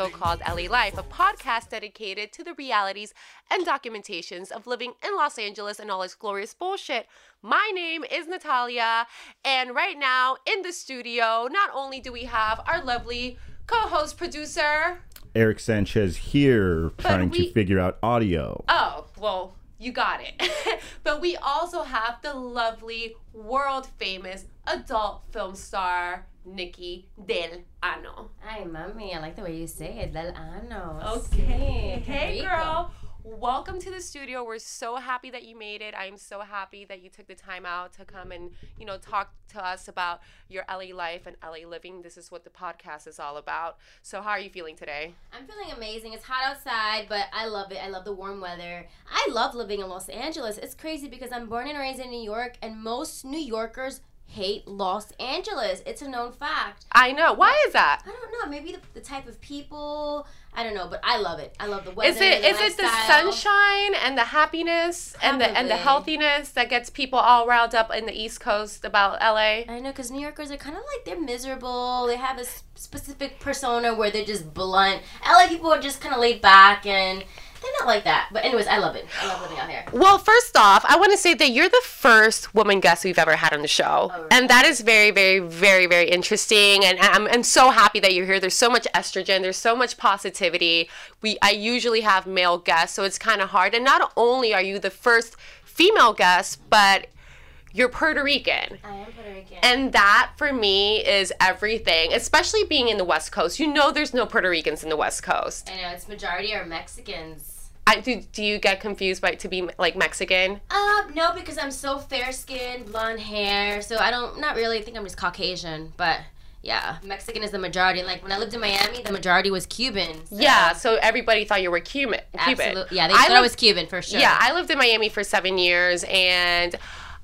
so called LA Life, a podcast dedicated to the realities and documentations of living in Los Angeles and all its glorious bullshit. My name is Natalia, and right now in the studio, not only do we have our lovely co host producer. Eric Sanchez here trying we- to figure out audio. Oh, well, you got it. but we also have the lovely, world famous adult film star, Nikki Del Ano. Ay, mami, I like the way you say it. Del ano. Okay. Sí, Hey, girl. Welcome to the studio. We're so happy that you made it. I'm so happy that you took the time out to come and, you know, talk to us about your LA life and LA living. This is what the podcast is all about. So, how are you feeling today? I'm feeling amazing. It's hot outside, but I love it. I love the warm weather. I love living in Los Angeles. It's crazy because I'm born and raised in New York, and most New Yorkers hate Los Angeles. It's a known fact. I know. Why is that? I don't know. Maybe the, the type of people. I don't know, but I love it. I love the weather. Is it the is it the sunshine and the happiness and the and the healthiness that gets people all riled up in the East Coast about LA? I know, because New Yorkers are kind of like they're miserable. They have a specific persona where they're just blunt. LA people are just kind of laid back and they're not like that. But anyways, I love it. I love living out here. Well, first off, I want to say that you're the first woman guest we've ever had on the show. Oh, And that is very, very, very, very interesting. And I'm, I'm so happy that you're here. There's so much estrogen, there's so much positivity. We I usually have male guests, so it's kind of hard. And not only are you the first female guest, but you're Puerto Rican. I am Puerto Rican. And that for me is everything, especially being in the West Coast. You know, there's no Puerto Ricans in the West Coast. I know it's majority are Mexicans. I, do, do you get confused by to be like Mexican? Uh, no, because I'm so fair skinned, blonde hair. So I don't, not really. I think I'm just Caucasian. But yeah, Mexican is the majority. Like when I lived in Miami, the majority was Cuban. so- Yeah, so everybody thought you were Cuban. Cuban. Absolutely. Yeah, they I thought I was Cuban for sure. Yeah, I lived in Miami for seven years, and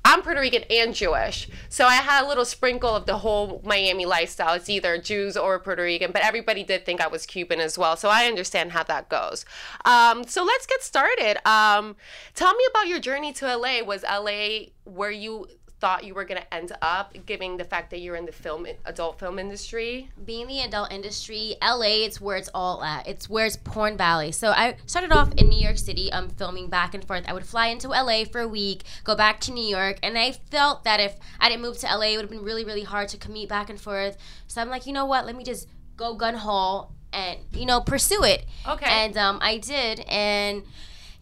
I'm Puerto Rican and Jewish. So I had a little sprinkle of the whole Miami lifestyle. It's either Jews or Puerto Rican, but everybody did think I was Cuban as well. So I understand how that goes. Um, so let's get started. Um, tell me about your journey to LA. Was LA where you thought you were going to end up, given the fact that you're in the film, adult film industry? being the adult industry, LA, it's where it's all at. It's where it's Porn Valley. So I started off in New York City, um, filming back and forth. I would fly into LA for a week, go back to New York, and I felt that if I didn't move to LA, it would have been really, really hard to commute back and forth. So I'm like, you know what? Let me just go gun hole and you know pursue it. Okay. And um, I did, and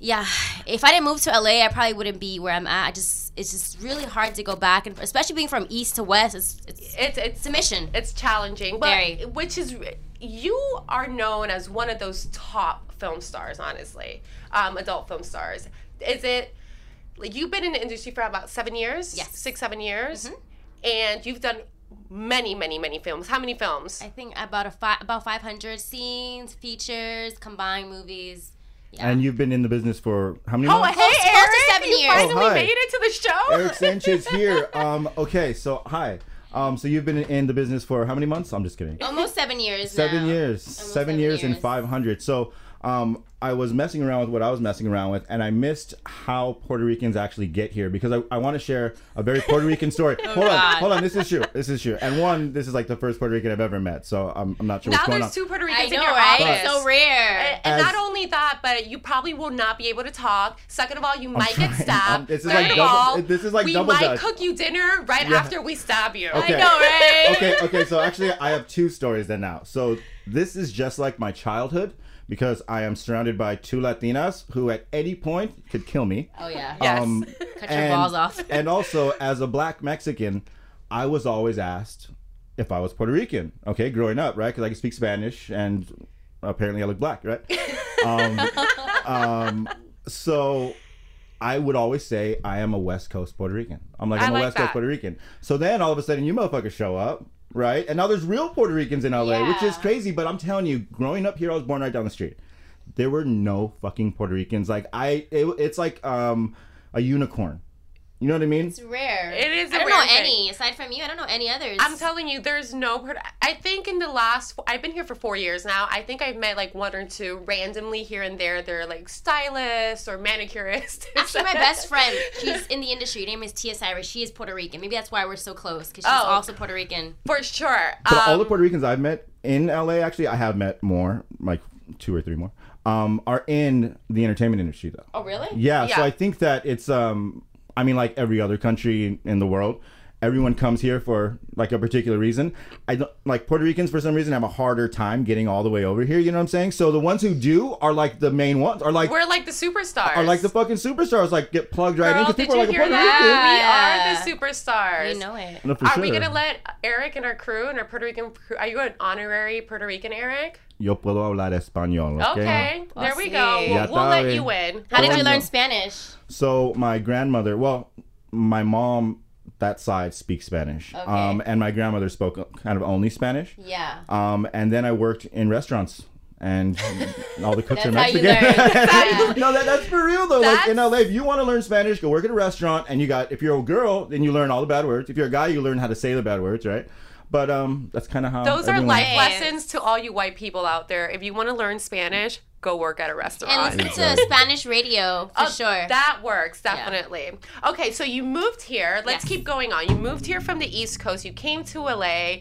yeah, if I didn't move to LA, I probably wouldn't be where I'm at. I just it's just really hard to go back and especially being from east to west. It's it's, It's, it's a mission. It's challenging, but Very. which is you are known as one of those top film stars, honestly, um, adult film stars. Is it like you've been in the industry for about seven years? Yes. Mm-hmm. six, seven years, and you've done many, many, many films. How many films? I think about a fi- about 500 scenes, features, combined movies. Yeah. And you've been in the business for how many months? Oh, months? hey, close to Eric! seven you years. finally Oh, hi. made it to the show. Eric Sanchez here. Um, okay, so hi. Um, so you've been in the business for how many months? I'm just kidding. Almost seven years. Seven now. years. Almost Seven years and 500. So um, I was messing around with what I was messing around with, and I missed how Puerto Ricans actually get here because I, I want to share a very Puerto Rican story. hold on, hold on. This is true. This is true. And one, this is like the first Puerto Rican I've ever met, so I'm, I'm not sure now what's going on. Now there's two Puerto I Ricans know, in your right? office. It's so rare. And, and As- not only that, but you probably will not be able to talk. Second of all, you might trying. get stabbed. Um, this is Third like of double- all, this is like we double might dutch. cook you dinner right Yeah. after we stab you. Okay. I know, right? okay, okay. So actually, I have two stories then now. So this is just like my childhood because I am surrounded by two Latinas who, at any point, could kill me. Oh yeah. Yes. Cut your balls off. and also, as a black Mexican, I was always asked if I was Puerto Rican. Okay, growing up, right? Because I can speak Spanish, and apparently I look black, right? Um, um, so I would always say I am a West Coast Puerto Rican. I'm like I I'm a West that. Coast Puerto Rican. So then all of a sudden you motherfuckers show up, right? And now there's real Puerto Ricans in LA, which is crazy. But I'm telling you, growing up here, I was born right down the street. There were no fucking Puerto Ricans. Like I, it, it's like um, a unicorn. You know what I mean? It's rare. It is I a don't rare know thing. any aside from you. I don't know any others. I'm telling you, there's no. pro- I think in the last, I've been here for four years now. I think I've met like one or two randomly here and there. They're like stylists or manicurists. Actually, my best friend, she's in the industry. Her name is Tia Cyrus. She is Puerto Rican. Maybe that's why we're so close because she's Oh. also Puerto Rican. for sure. But all the Um, Puerto Ricans I've met in LA, actually, I have met more, like two or three more, um, are in the entertainment industry though. Oh, really? Yeah, Yeah. so I think that it's um I mean like every other country in, the world, everyone comes here for like a particular reason. I don't like Puerto Ricans for some reason have a harder time getting all the way over here, you know what I'm saying? So the ones who do are like the main ones, are like we're like the superstars. are like the fucking superstars like get plugged right in Girl, because did people you are like hear Puerto that? Rican. We are the superstars. We know it. No, are sure. we gonna let Eric and our crew and our Puerto Rican crew? Are you an honorary Puerto Rican, Eric? Yo puedo hablar español, okay? Okay, oh, there we go. We'll, we'll let you win. How did you learn Spanish? So my grandmother, well, my mom that side speaks Spanish. Okay. Um, and my grandmother spoke kind of only Spanish. Yeah. Um, and then I worked in restaurants, and all the cooks That's are how you Mexican. learn. Yeah. no, that, that's for real though. Like in LA, if you want to learn Spanish, go work at a restaurant, and you got. If you're a girl, then you learn all the bad words. If you're a guy, you learn how to say the bad words, right? But um, that's kind of how. Those are life lessons to all you white people out there. If you want to learn Spanish, go work at a restaurant. And listen to Exactly. Spanish radio for Oh, sure. That works, definitely. Okay, so you moved here. Let's Yes. keep going on. You moved here from the East Coast. You came to LA.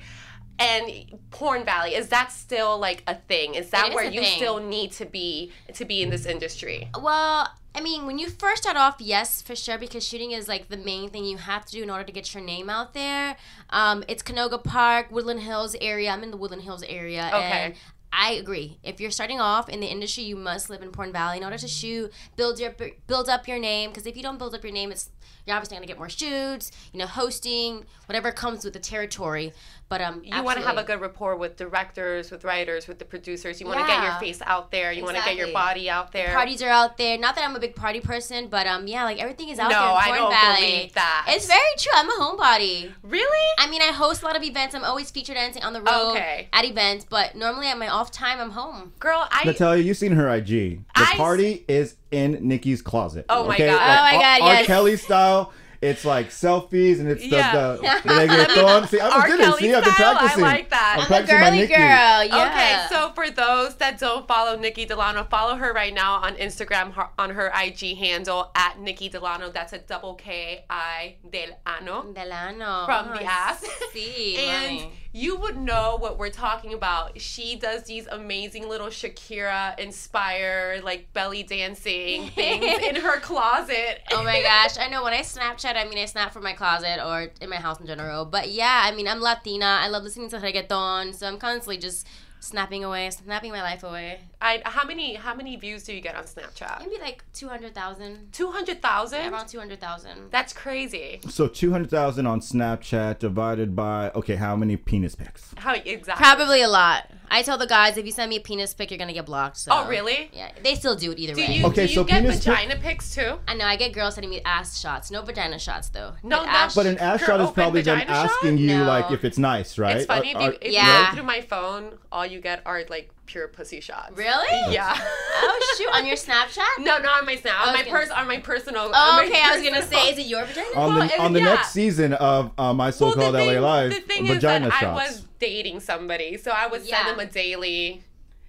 And Porn Valley, is that still like a thing? Is that where you thing. still need to be to be in this industry? Well, I mean, when you first start off, yes, for sure, because shooting is like the main thing you have to do in order to get your name out there. Um, it's Canoga Park, Woodland Hills area. I'm in the Woodland Hills area. Okay. And I agree. If you're starting off in the industry, you must live in Porn Valley in order to shoot, build your build up your name. Because if you don't build up your name, it's you're obviously gonna get more shoots, you know, hosting, whatever comes with the territory. But um, You want to have a good rapport with directors, with writers, with the producers. You want to get your face out there. You want to get your body out there. parties are out there. Not that I'm a big party person, but um, yeah, like everything is out No, there in I Porn don't Valley. believe that. It's very true. I'm a homebody. really? I mean, I host a lot of events. I'm always featured dancing on the road Okay. at events, but normally at my off time, I'm home. Girl, I Natalia, you've seen her IG. The I- party is in Nikki's closet. Oh my okay? God. Like, Oh my R- God, R. yes. Kelly style. It's like selfies and it's the, Yeah. the, the reggaeton. See, I'm R. good. Kelly See, I've been style, I like that. I'm, I'm I'm a practicing my girly Nikki. girl. Yeah. Okay, so for those that don't follow Nikki Delano, follow her right now on Instagram her, on her IG handle at Nikki Delano. That's a double K I Delano. Delano. From Oh, the ass. See, And mommy. You would know what we're talking about. She does these amazing little Shakira inspired, like belly dancing things in her closet. Oh my gosh, I know when I Snapchat, I mean I snap from my closet or in my house in general. But yeah, I mean I'm Latina. I love listening to reggaeton, so I'm constantly just snapping away, snapping my life away. I, how many how many views do you get on Snapchat? Maybe like two hundred thousand, Two hundred thousand. around two hundred thousand. That's crazy. So 200,000 on Snapchat divided by, okay, how many penis pics? How exactly? Probably a lot. I tell the guys if you send me a penis pic, you're gonna get blocked. So. Oh really? Yeah, they still do it either Do way. you Okay, do you so get penis pic- vagina pics too? I know I get girls sending me ass shots. No vagina shots though. No, But ass- But an ass shot is probably them vagina shot? asking you, No. like, if it's nice, right? It's funny if Are- you if Yeah. you go through my phone, all you get are like pure pussy shots. really? Yeah. Oh shoot! On your Snapchat? No, not on my snap. I On my gonna- pers on my personal. Oh, on my okay. I was gonna say, is it your vagina? on Well, the it- on the yeah. next season of uh, my so-called the thing, LA Life, vagina shots. I was dating somebody, so I would send Yeah. them a daily,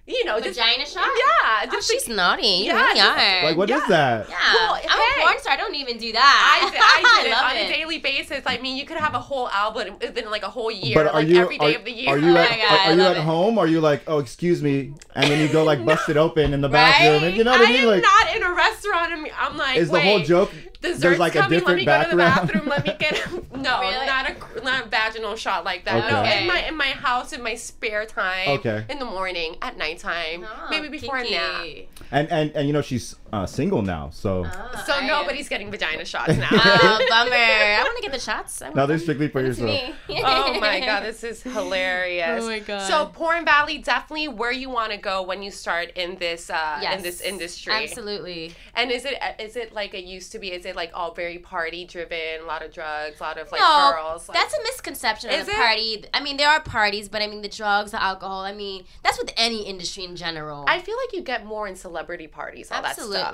you know, just Vagina shot? Yeah, Oh, she's like, naughty. You Yeah, really just- are. like, what is Yeah. that? Yeah. Well, I'm hey. a porn star. I don't even do I, that. did- I did it love on a daily basis. I mean, you could have a whole album within like a whole year, But are like you every day are, of the year. are you Oh at, my God, are, are you at it. home? Are you like, oh, excuse me, and then you go like bust it open in the bathroom, and you know what I I mean? Like, not in a restaurant. And I'm like, is the whole joke? Dessert's There's like a coming. Let different me go to the bathroom. Let me get no, Really? not a not a vaginal shot like that. No, in my in my house in my spare time. Okay. In the morning, at nighttime, Oh, maybe before a nap. and and and you know she's uh, single now, so Oh, So I- nobody's getting vagina shots now. Oh, bummer. I want to get the shots. I want now they're strictly for It's yourself. oh my god, this is hilarious. Oh my God. So Porn Valley definitely where you want to go when you start in this uh in this industry. Absolutely. And is it is it like it used to be? Is it like all very party driven, a lot of drugs, a lot of like no, girls? Like, that's a misconception Is of a it? party. I mean, there are parties, but I mean, the drugs, the alcohol. I mean, that's with any industry in general. I feel like you get more in celebrity parties, all Absolutely, that stuff.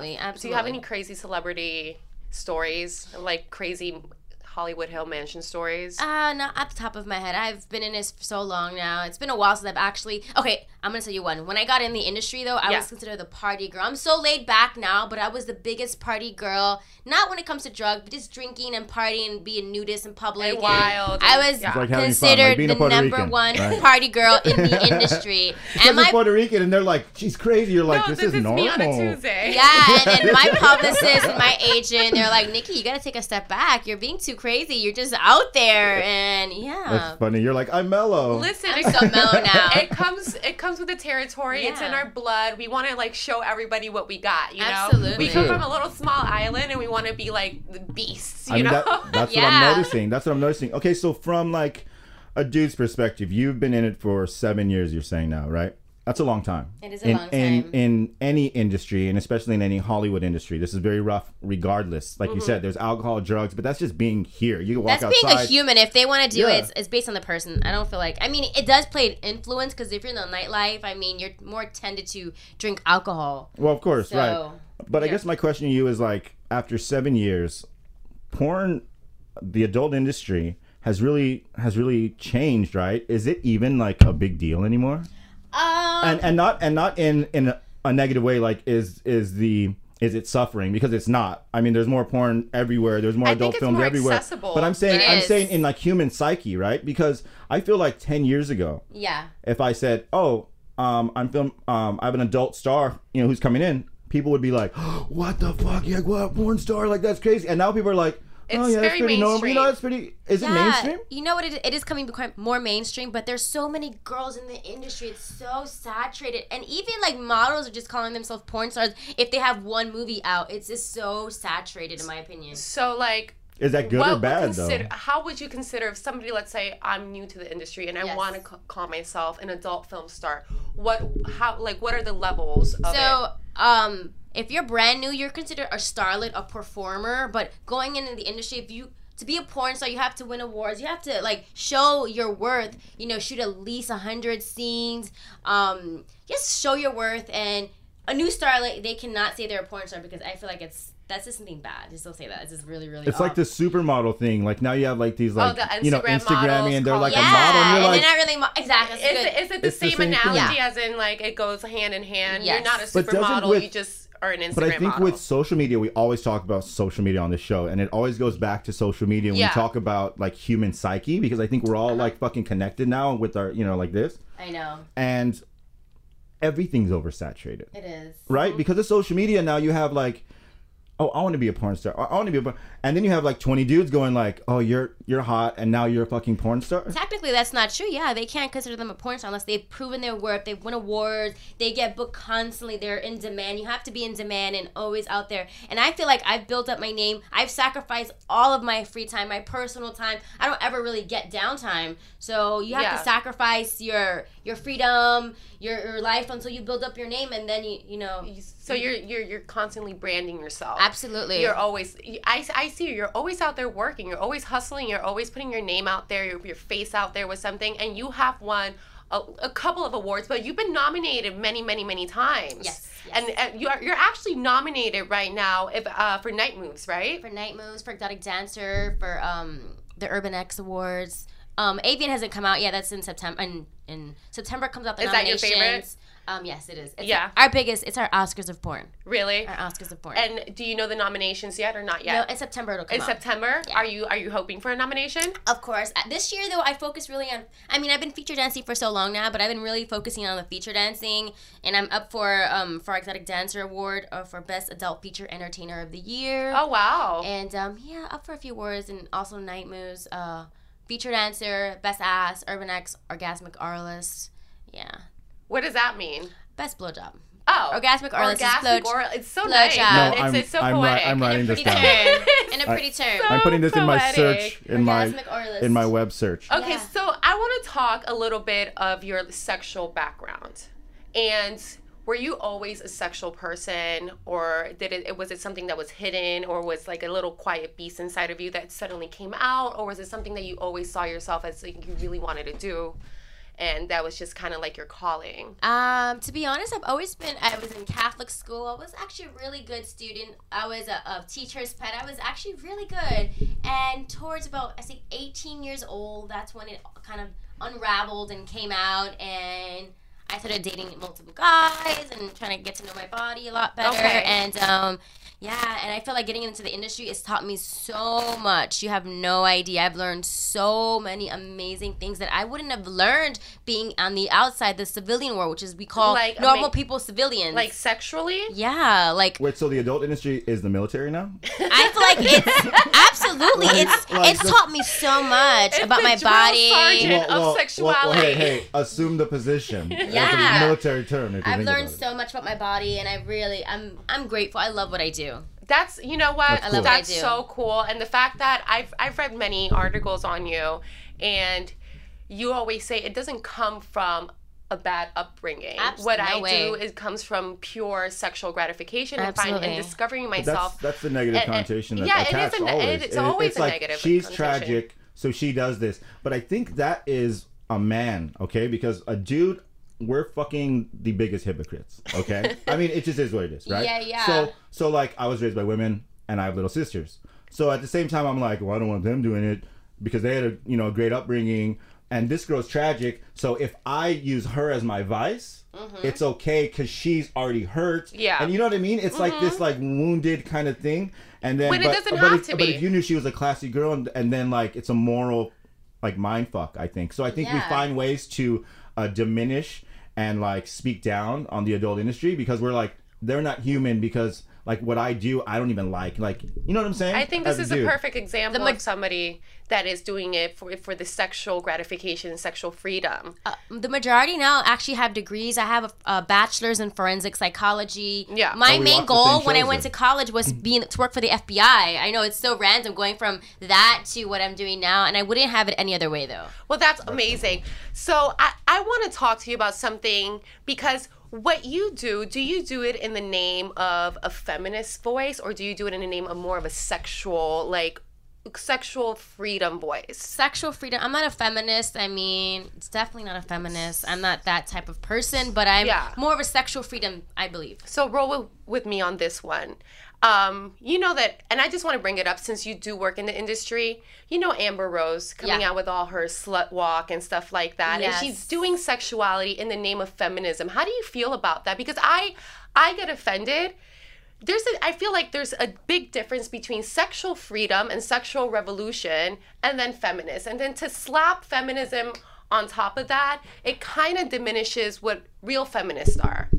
Do you have any crazy celebrity stories, like crazy Hollywood Hill Mansion stories? Uh, not at the top of my head. I've been in this for so long now. It's been a while since I've actually. Okay, I'm gonna tell you one. When I got in the industry, though, I Yeah. was considered the party girl. I'm so laid back now, but I was the biggest party girl. Not when it comes to drugs, but just drinking and partying and being nudist in public. And wild I was Yeah. Like having fun, like considered the number Rican, one right? party girl in the industry. Because and my Puerto Rican and they're like, she's crazy. You're like, no, this, is normal. me on a Tuesday. Yeah, and then my publicist and my agent, they're like, Nikki, you gotta take a step back. You're being too crazy. You're just out there, and yeah. That's funny. You're like, I'm mellow. Listen, I'm it, so mellow now. it comes it comes with the territory. It's in our blood. We want to like show everybody what we got. You know, Absolutely. we come from a little small island and we want to be like the beasts. You I mean, know, that, that's what I'm noticing. That's what I'm noticing. Okay, so from like a dude's perspective, you've been in it for seven years. You're saying now, right? That's a long time. It is a in, long time. in in any industry, and especially in any Hollywood industry, this is very rough. Regardless, like you said, there's alcohol, drugs, but that's just being here. You can walk Mm-hmm. That's outside. being a human. If they want to do Yeah. it, it's, it's based on the person. I don't feel like. I mean, it does play an influence because if you're in the nightlife, I mean, you're more tended to drink alcohol. Well, of course, So, right. But I guess my question to you is like, after seven years, porn, the adult industry has really has really changed, right? Is it even like a big deal anymore? Um, and and not and not in in a, a negative way like is is the is it suffering? Because it's not. I mean there's more porn everywhere. There's more I adult films more everywhere. accessible. but i'm saying It i'm is. saying in like human psyche right? Because i feel like 10 years ago yeah. if i said oh um i'm film um i have an adult star you know who's coming in people would be like what the fuck? Yeah what a porn star? Like that's crazy. And now people are like oh It's yeah very it's pretty normal you know mainstream. it's pretty is it Yeah, mainstream you know what? It, it is coming more mainstream, but there's so many girls in the industry. It's so saturated, and even like models are just calling themselves porn stars if they have one movie out. It's just so saturated, in my opinion. so like. is that good what or bad consider, though How would you consider if somebody, let's say, I'm new to the industry and I want to c- call myself an adult film star? What, how, like, what are the levels of it? So, um, if you're brand new, you're considered a starlet, a performer. But going into the industry, if you to be a porn star, you have to win awards. You have to like show your worth. You know, shoot at least a hundred scenes. Um, just show your worth. And a new starlet, they cannot say they're a porn star because I feel like it's that's just something bad. Just don't say that. It's just really, really. It's like the supermodel thing. Like now you have like these like Oh, the you know Instagram Instagram and they're like yeah, a model and and you're like they're not really mo- exactly. That's Is good. it, is it the It's the same same thing. analogy as in like it goes hand in hand? Yes. You're not a supermodel. with- you just are an Instagram But I think model. with social media, we always talk about social media on the show, and it always goes back to social media when Yeah. we talk about like human psyche, because I think we're all like fucking connected now with our, you know, like this, I know and everything's oversaturated, it is. right? Because of social media now, you have like, oh, I want to be a porn star, I want to be a, porn... and then you have like twenty dudes going like, oh, you're you're hot, and now you're a fucking porn star. Technically, that's not true. Yeah, they can't consider them a porn star unless they've proven their worth. They've won awards. They get booked constantly. They're in demand. You have to be in demand and always out there. And I feel like I've built up my name. I've sacrificed all of my free time, my personal time. I don't ever really get downtime. So you have Yeah. to sacrifice your your freedom, your, your life until you build up your name, and then you you know. so you're you're you're constantly branding yourself. Absolutely. You're always. I, I see you. You're always out there working. You're always hustling. You're always putting your name out there. Your, your face out there with something, and you have won. A, a couple of awards, but you've been nominated many, many, many times. Yes, yes. And, and you are, you're actually nominated right now if uh, for Night Moves, right? for Night Moves, for Exotic Dancer, for um the Urban X Awards. Um, AVN hasn't come out yet. That's in September. In, in September comes out the Is that your favorite? Um, yes, it is. It's Yeah. our biggest. It's our Oscars of porn. Really? Our Oscars of porn. And do you know the nominations yet or not yet? no, in September it'll come in out. September, are you are you hoping for a nomination? Of course. Uh, This year, though, I focus really on. I mean, I've been feature dancing for so long now, but I've been really focusing on the feature dancing, and I'm up for um for Exotic Dancer Award uh, for Best Adult Feature Entertainer of the Year. Oh wow! And um, yeah, up for a few awards and also Night Moves, uh, feature dancer, best ass, urban X, orgasmic artist. Yeah, what does that mean? best blowjob. Oh, Orgasmic artist is Orgasmic blow- or it's so blowjob. nice. No, it's, I'm- it's so I'm uh, ri- poetic. I'm writing this Pretty down. term. In a pretty term. so- I'm putting this in my search in my Orgasmic in my web search. Okay, Yeah. so I want to talk a little bit of your sexual background. And were you always a sexual person or did it was it something that was hidden or was like a little quiet beast inside of you that suddenly came out or was it something that you always saw yourself as like you really wanted to do and that was just kind of like your calling? Um, to be honest, I've always been. I was in Catholic school. I was actually a really good student. I was a, a teacher's pet. I was actually really good. And towards about I think 18 years old, that's when it kind of unraveled and came out. And I started dating multiple guys and trying to get to know my body a lot better. Okay. And um, yeah, and I feel like getting into the industry has taught me so much. You have no idea. I've learned so many amazing things that I wouldn't have learned being on the outside, the civilian world, which is we call Like, normal ama- people civilians. Like sexually? yeah, like Wait, so the adult industry is the military now? I feel like it's absolutely it's like it's the- taught me so much It's about the my drill body. sergeant. of hey, sexuality. hey, assume the position. That's Yeah. a military term. If you I've think learned about it. so much about my body, and I really, I'm, I'm grateful. I love what I do. That's you know what That's I love what I that's so cool, and the fact that I've I've read many articles on you, and you always say it doesn't come from a bad upbringing. Abs- what no I way. do is comes from pure sexual gratification and find and discovering myself. that's the negative And- and- connotation that yeah, it is attached a ne- always. it's always it's a like negative she's connotation. tragic, so she does this. But I think that is a man, okay? Because a dude, we're fucking the biggest hypocrites, okay? I mean, it just is what it is, right? Yeah, yeah. So, so like, I was raised by women, and I have little sisters. So at the same time, I'm like, well, I don't want them doing it because they had a you know a great upbringing, and this girl's tragic. So if I use her as my vice. It's okay because she's already hurt. Mm-hmm. Yeah. Mm-hmm. And you know what I mean? It's like this like wounded kind of thing. And then When it but, doesn't but have if, to but be. if you knew she was a classy girl and, and then like it's a moral like mind fuck, I think. So I think we find ways to uh, diminish and like speak down on the adult industry because we're like they're not human because like what I do I don't even like. Like you know what I'm saying? I think As this is a dude. perfect example The ma- of somebody that is doing it for for the sexual gratification and sexual freedom. Uh, the majority now actually have degrees. I have a, a bachelor's in forensic psychology. Yeah. My Oh, main goal when I shows went to college was being to work for the FBI. I know it's so random going from that to what I'm doing now, and I wouldn't have it any other way though. Well, that's amazing. So I, I want to talk to you about something because what you do, do you do it in the name of a feminist voice or do you do it in the name of more of a sexual, like sexual freedom voice? Sexual freedom. I'm not a feminist. I mean, it's definitely not a feminist. I'm not that type of person, but I'm Yeah. more of a sexual freedom, I believe. So roll with, with me on this one. Um, you know that, and I just want to bring it up since you do work in the industry. You know Amber Rose coming Yeah. out with all her slut walk and stuff like that, Yes. and she's doing sexuality in the name of feminism. How do you feel about that? Because I, I get offended. There's a, I feel like there's a big difference between sexual freedom and sexual revolution, and then feminist, and then to slap feminism on top of that, it kind of diminishes what real feminists are.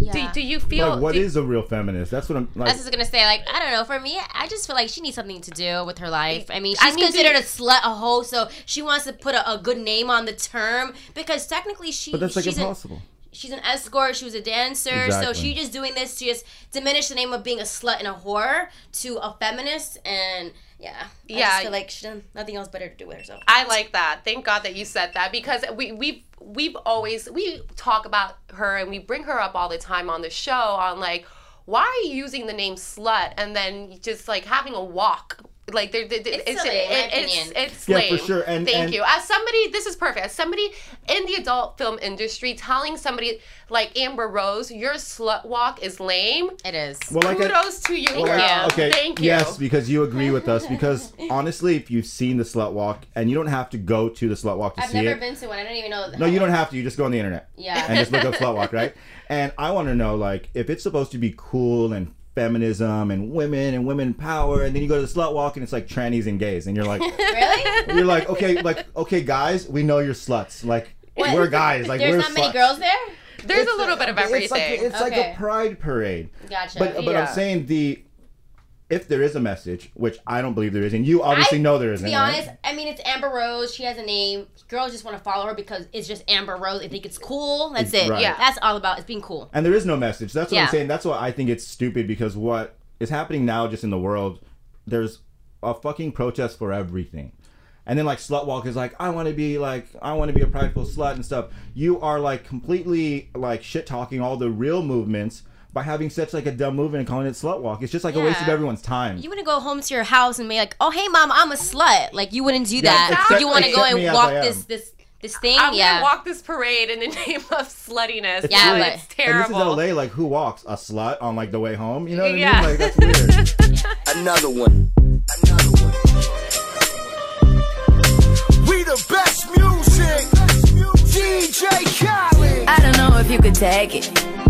Yeah. Do, do you feel Like what do- is a real feminist? That's what I'm like. I was just gonna say, like, I don't know. For me, I just feel like she needs something to do with her life. I mean, she's mean, considered do- a slut, a hoe, so she wants to put a, a good name on the term because technically she. but that's like she's an- impossible. She's an escort. She was a dancer, so Exactly. she just doing this to just diminish the name of being a slut and a whore to a feminist, and yeah, I Yeah. just feel like she done nothing else better to do with herself. I like that. Thank God that you said that because we we've we've always we talk about her and we bring her up all the time on the show on like why are you using the name slut and then just like having a walk like they're It's silly, in my it's, opinion. it's Yeah, lame. for sure. And- thank and- you as somebody this is perfect as somebody in the adult film industry telling somebody like Amber Rose your slut walk is lame It is. Well, like I- kudos to you Well, girl like, okay. thank you Yes, because you agree with us. Because honestly, if you've seen the slut walk, and you don't have to go to the slut walk to see. it. I've never been to one. I don't even know. No, you don't have to. You just go on the internet. Yeah. And just look up slut walk, right? And I want to know, like, if it's supposed to be cool and feminism and women and women power, and then you go to the slut walk and it's like trannies and gays, and you're like, really? you're like, okay, like, okay, guys, we know you're sluts. Like, What? we're guys. Like, There's we're not many girls there. there's It's a little bit of It's everything like it's like a pride parade. Gotcha. But but Yeah. I'm saying the if there is a message, which I don't believe there is, and you obviously I- know there To isn't. be right? honest, I mean, it's Amber Rose. She has a name. Girls just want to follow her because it's just Amber Rose. They think it's cool. That's It's- it. right. Yeah. That's all about. It's being cool. and there is no message. That's what Yeah. I'm saying. That's why I think it's stupid because what is happening now, just in the world, there's a fucking protest for everything. And then like slut walk is like I want to be like I want to be a prideful slut and stuff. You are like completely like shit talking all the real movements by having such like a dumb movement and calling it slut walk. It's just like a waste of everyone's time. You wouldn't go home to your house and be like, "Oh, hey, mom, I'm a slut." Like you wouldn't do that. accept- you want to go and walk this this This thing, I'm yeah. gonna walk this parade in the name of sluttiness. It's Yeah, but but- it's And terrible. this is LA. Like who walks a slut on like the way home? You know what Yeah. I mean? Like that's weird. Another one. Another one. We the best music. DJ Khaled. I don't know if you could take it.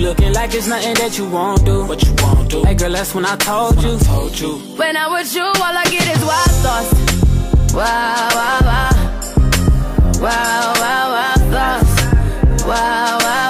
You looking like it's nothing that you won't do. What you won't do. Hey girl, that's when I told you. Told you. When I'm with you, all I get is wild thoughts. Wow, wow, wow. Wow, wow, wow, thoughts. Wow, wow, wow.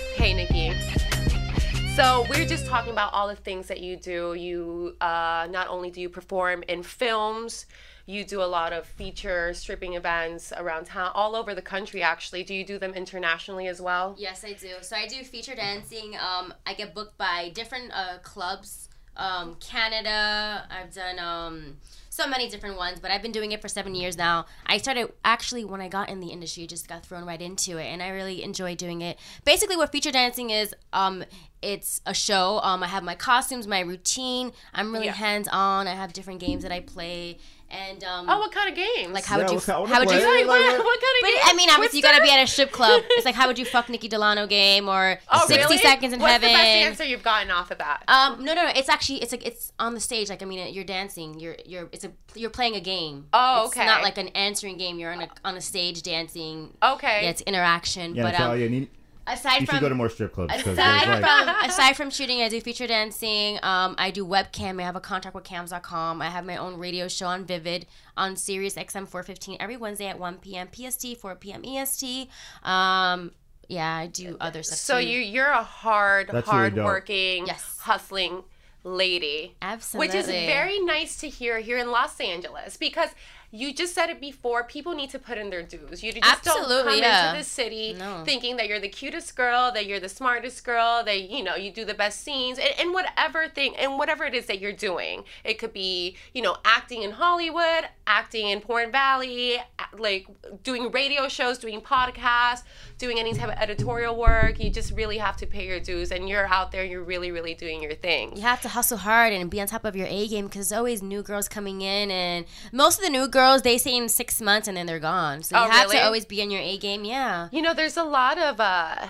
So we're just talking about all the things that you do. You uh, not only do you perform in films, you do a lot of feature stripping events around town, all over the country. Actually, do you do them internationally as well? Yes, I do. So I do feature dancing. Um, I get booked by different uh, clubs. Um, Canada. I've done um, so many different ones, but I've been doing it for seven years now. I started actually when I got in the industry, just got thrown right into it, and I really enjoy doing it. Basically, what feature dancing is, um, it's a show. Um, I have my costumes, my routine. I'm really Yeah. hands on. I have different games that I play, and um, Oh, what kind of games? like how Yeah, would you what kind- how would you play. Like, what, what kind of but games? I mean, obviously, you gotta be at a strip club. It's like, how would you fuck Nikki Delano game or Oh, 60 really? Seconds in What's Heaven? the best answer you've gotten off of that? Um, no, no, no. It's actually it's like it's on the stage. Like I mean, you're dancing. You're you're it's a you're playing a game. Oh, it's okay. not like an answering game. You're on a on a stage dancing. okay. Yeah, it's interaction. Yeah, but um, Natalia, you, need, aside you from should go to more strip clubs. 'cause Aside there's, like, from aside from shooting, I do feature dancing. Um, I do webcam. I have a contract with Cams.com. I have my own radio show on Vivid on Sirius XM 415 every Wednesday at 1 p.m. PST, 4 p.m. EST. Um, yeah, I do other stuff. So too. you you're a hard, That's hard dope. working, Yes. hustling lady. Absolutely. Which is very nice to hear here in Los Angeles because you just said it before. People need to put in their dues. You just don't Absolutely, come yeah. into the city No. thinking that you're the cutest girl, that you're the smartest girl, that you know you do the best scenes, and, and whatever thing, and whatever it is that you're doing. It could be you know acting in Hollywood, acting in Porn Valley, like doing radio shows, doing podcasts, doing any type of editorial work. You just really have to pay your dues, and you're out there. You're really, really doing your thing. You have to hustle hard and be on top of your A game because there's always new girls coming in, and most of the new girls they say in six months and then they're gone. So you Oh, have really? to always be in your A game. Yeah. You know, there's a lot of uh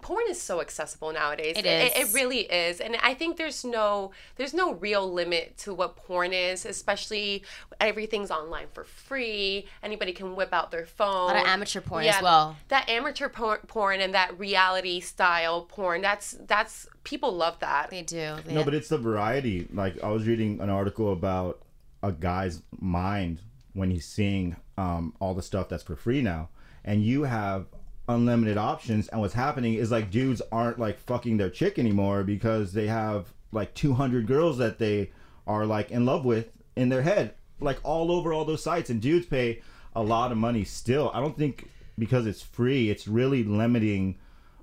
porn is so accessible nowadays. It It, is. it really is. And I think there's no there's no real limit to what porn is, especially everything's online for free. Anybody can whip out their phone. A lot of amateur porn as well. That amateur por- porn and that reality style porn, that's that's people love that. They do. No, but it's the variety. Like I was reading an article about a guy's mind when he's seeing um, all the stuff that's for free now, and you have unlimited options. And what's happening is like dudes aren't like fucking their chick anymore because they have like 200 girls that they are like in love with in their head, like all over all those sites. And dudes pay a lot of money still. I don't think because it's free, it's really limiting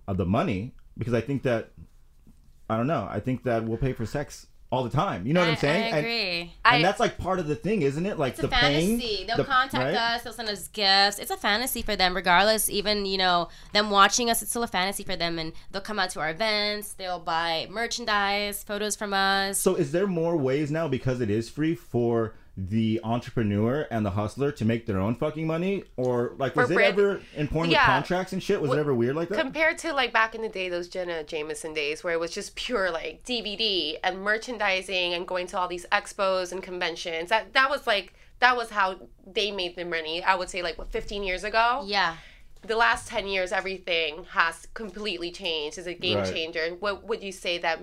uh, the money because I think that I don't know. I think that we'll pay for sex all the time. You know what I, I'm saying? I And- agree. And, I- that's like part of the thing, isn't it? Like It's the a fantasy. They'll the- contact right? us. They'll send us gifts. It's a fantasy for them, regardless. Even you know them watching us, it's still a fantasy for them, and they'll come out to our events. They'll buy merchandise, photos from us. So is there more ways now because it is free for the entrepreneur and the hustler to make their own fucking money, or like was For it brand- ever in porn Yeah. with contracts and shit? Was it ever weird like that? Compared to like back in the day, those Jenna Jameson days where it was just pure like DVD and merchandising and going to all these expos and conventions. That that was like that was how they made their money. I would say like what 15 years ago. yeah. The last 10 years, everything has completely changed. It's a game Right. changer. What would you say that?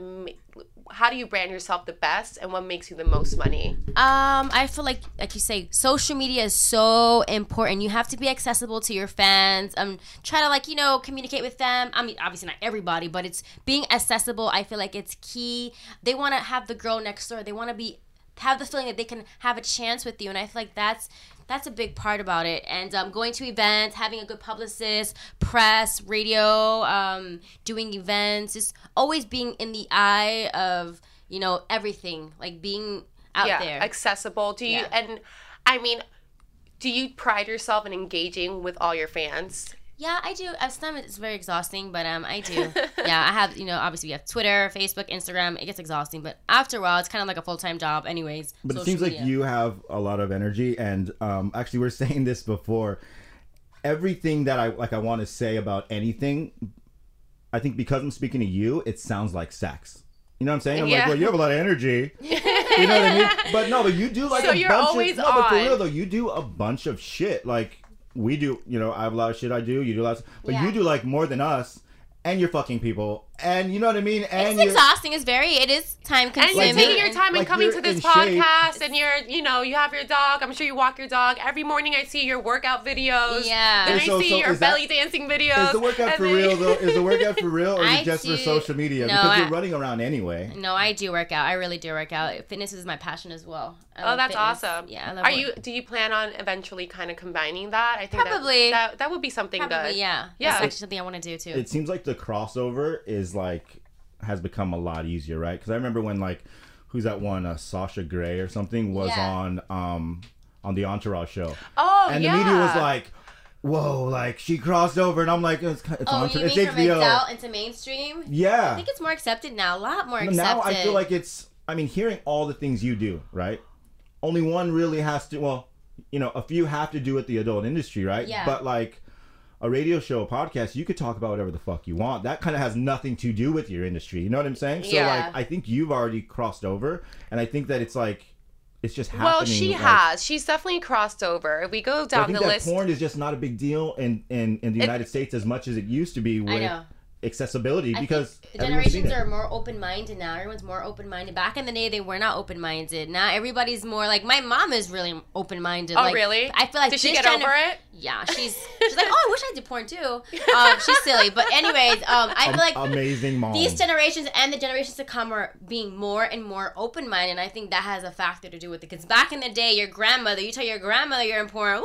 How do you brand yourself the best, and what makes you the most money? Um, I feel like, like you say, social media is so important. You have to be accessible to your fans. Um, try to like you know communicate with them. I mean, obviously not everybody, but it's being accessible. I feel like it's key. They want to have the girl next door. They want to be have the feeling that they can have a chance with you, and I feel like that's that's a big part about it. And um, going to events, having a good publicist, press, radio, um, doing events, just always being in the eye of you know everything, like being out yeah, there. accessible. Do you? Yeah. And I mean, do you pride yourself in engaging with all your fans? Yeah, I do. At some it's very exhausting, but um, I do. yeah, I have. You know, obviously we have Twitter, Facebook, Instagram. It gets exhausting, but after a while, it's kind of like a full time job, anyways. But it social seems like you have a lot of energy, and um, actually, we are saying this before. Everything that I like, I want to say about anything, I think because I'm speaking to you, it sounds like sex. You know what I'm saying? I'm like, Yeah. well, you have a lot of energy. you know what I mean? But no, but you do like So a you're bunch always of no, but for real though, you do a bunch of shit. Like we do, you know, I have a lot of shit I do. You do lots, but Yeah. you do like more than us, and you're fucking people, and you know what I mean. And It's exhausting. It's very. It is time consuming. And consuming. you're taking your time and like, coming to this in shape. podcast, and you're, you know, you have your dog. I'm sure you walk your dog every morning. I see your workout videos. Yeah. and Hey, so- I see so your is that- belly dancing videos. Is the workout for then- real though? Is the workout for real, or is it just for social media? No, because I- you're running around anyway. No, I do work out. I really do work out. Fitness is my passion as well. I Oh, that's fitness. awesome. Yeah, I love Are work- you? Do you plan on eventually kind of combining that? I think that- Probably. that that, would be something Probably, good. yeah. Yeah. That's actually something I want to do too. It seems like the crossover is like has become a lot easier, right? Because I remember when like who's that one, uh, Sasha Grey or something, was Yeah. on um on the Entourage show, Oh, and yeah. the media was like. Whoa! Like she crossed over, and I'm like, it's, it's oh, on. you It's mean from HBO. into mainstream? Yeah. I think it's more accepted now. A lot more accepted. now I feel like it's. I mean, hearing all the things you do, right? Only one really has to. Well, you know, a few have to do with the adult industry, right? Yeah. But like a radio show, a podcast, you could talk about whatever the fuck you want. That kind of has nothing to do with your industry. You know what I'm saying? So Yeah. like, I think you've already crossed over, and I think that it's like, it's just happening. Well, she like- has. She's definitely crossed over. If we go down I think the that list, porn is just not a big deal in in, in the United States as much as it used to be. With, I know. Accessibility because The generations are more open minded now. Everyone's more open minded. Back in the day, they were not open minded. Now everybody's more like my mom is really open minded. Oh, like, really? I feel like Did she get gener- over it? Yeah, she's she's like, oh, I wish I did porn too. Um, she's silly, but anyways, um, I feel like amazing mom. these generations and the generations to come are being more and more open minded. And I think that has a factor to do with it. Because back in the day, your grandmother, you tell your grandmother you're in porn.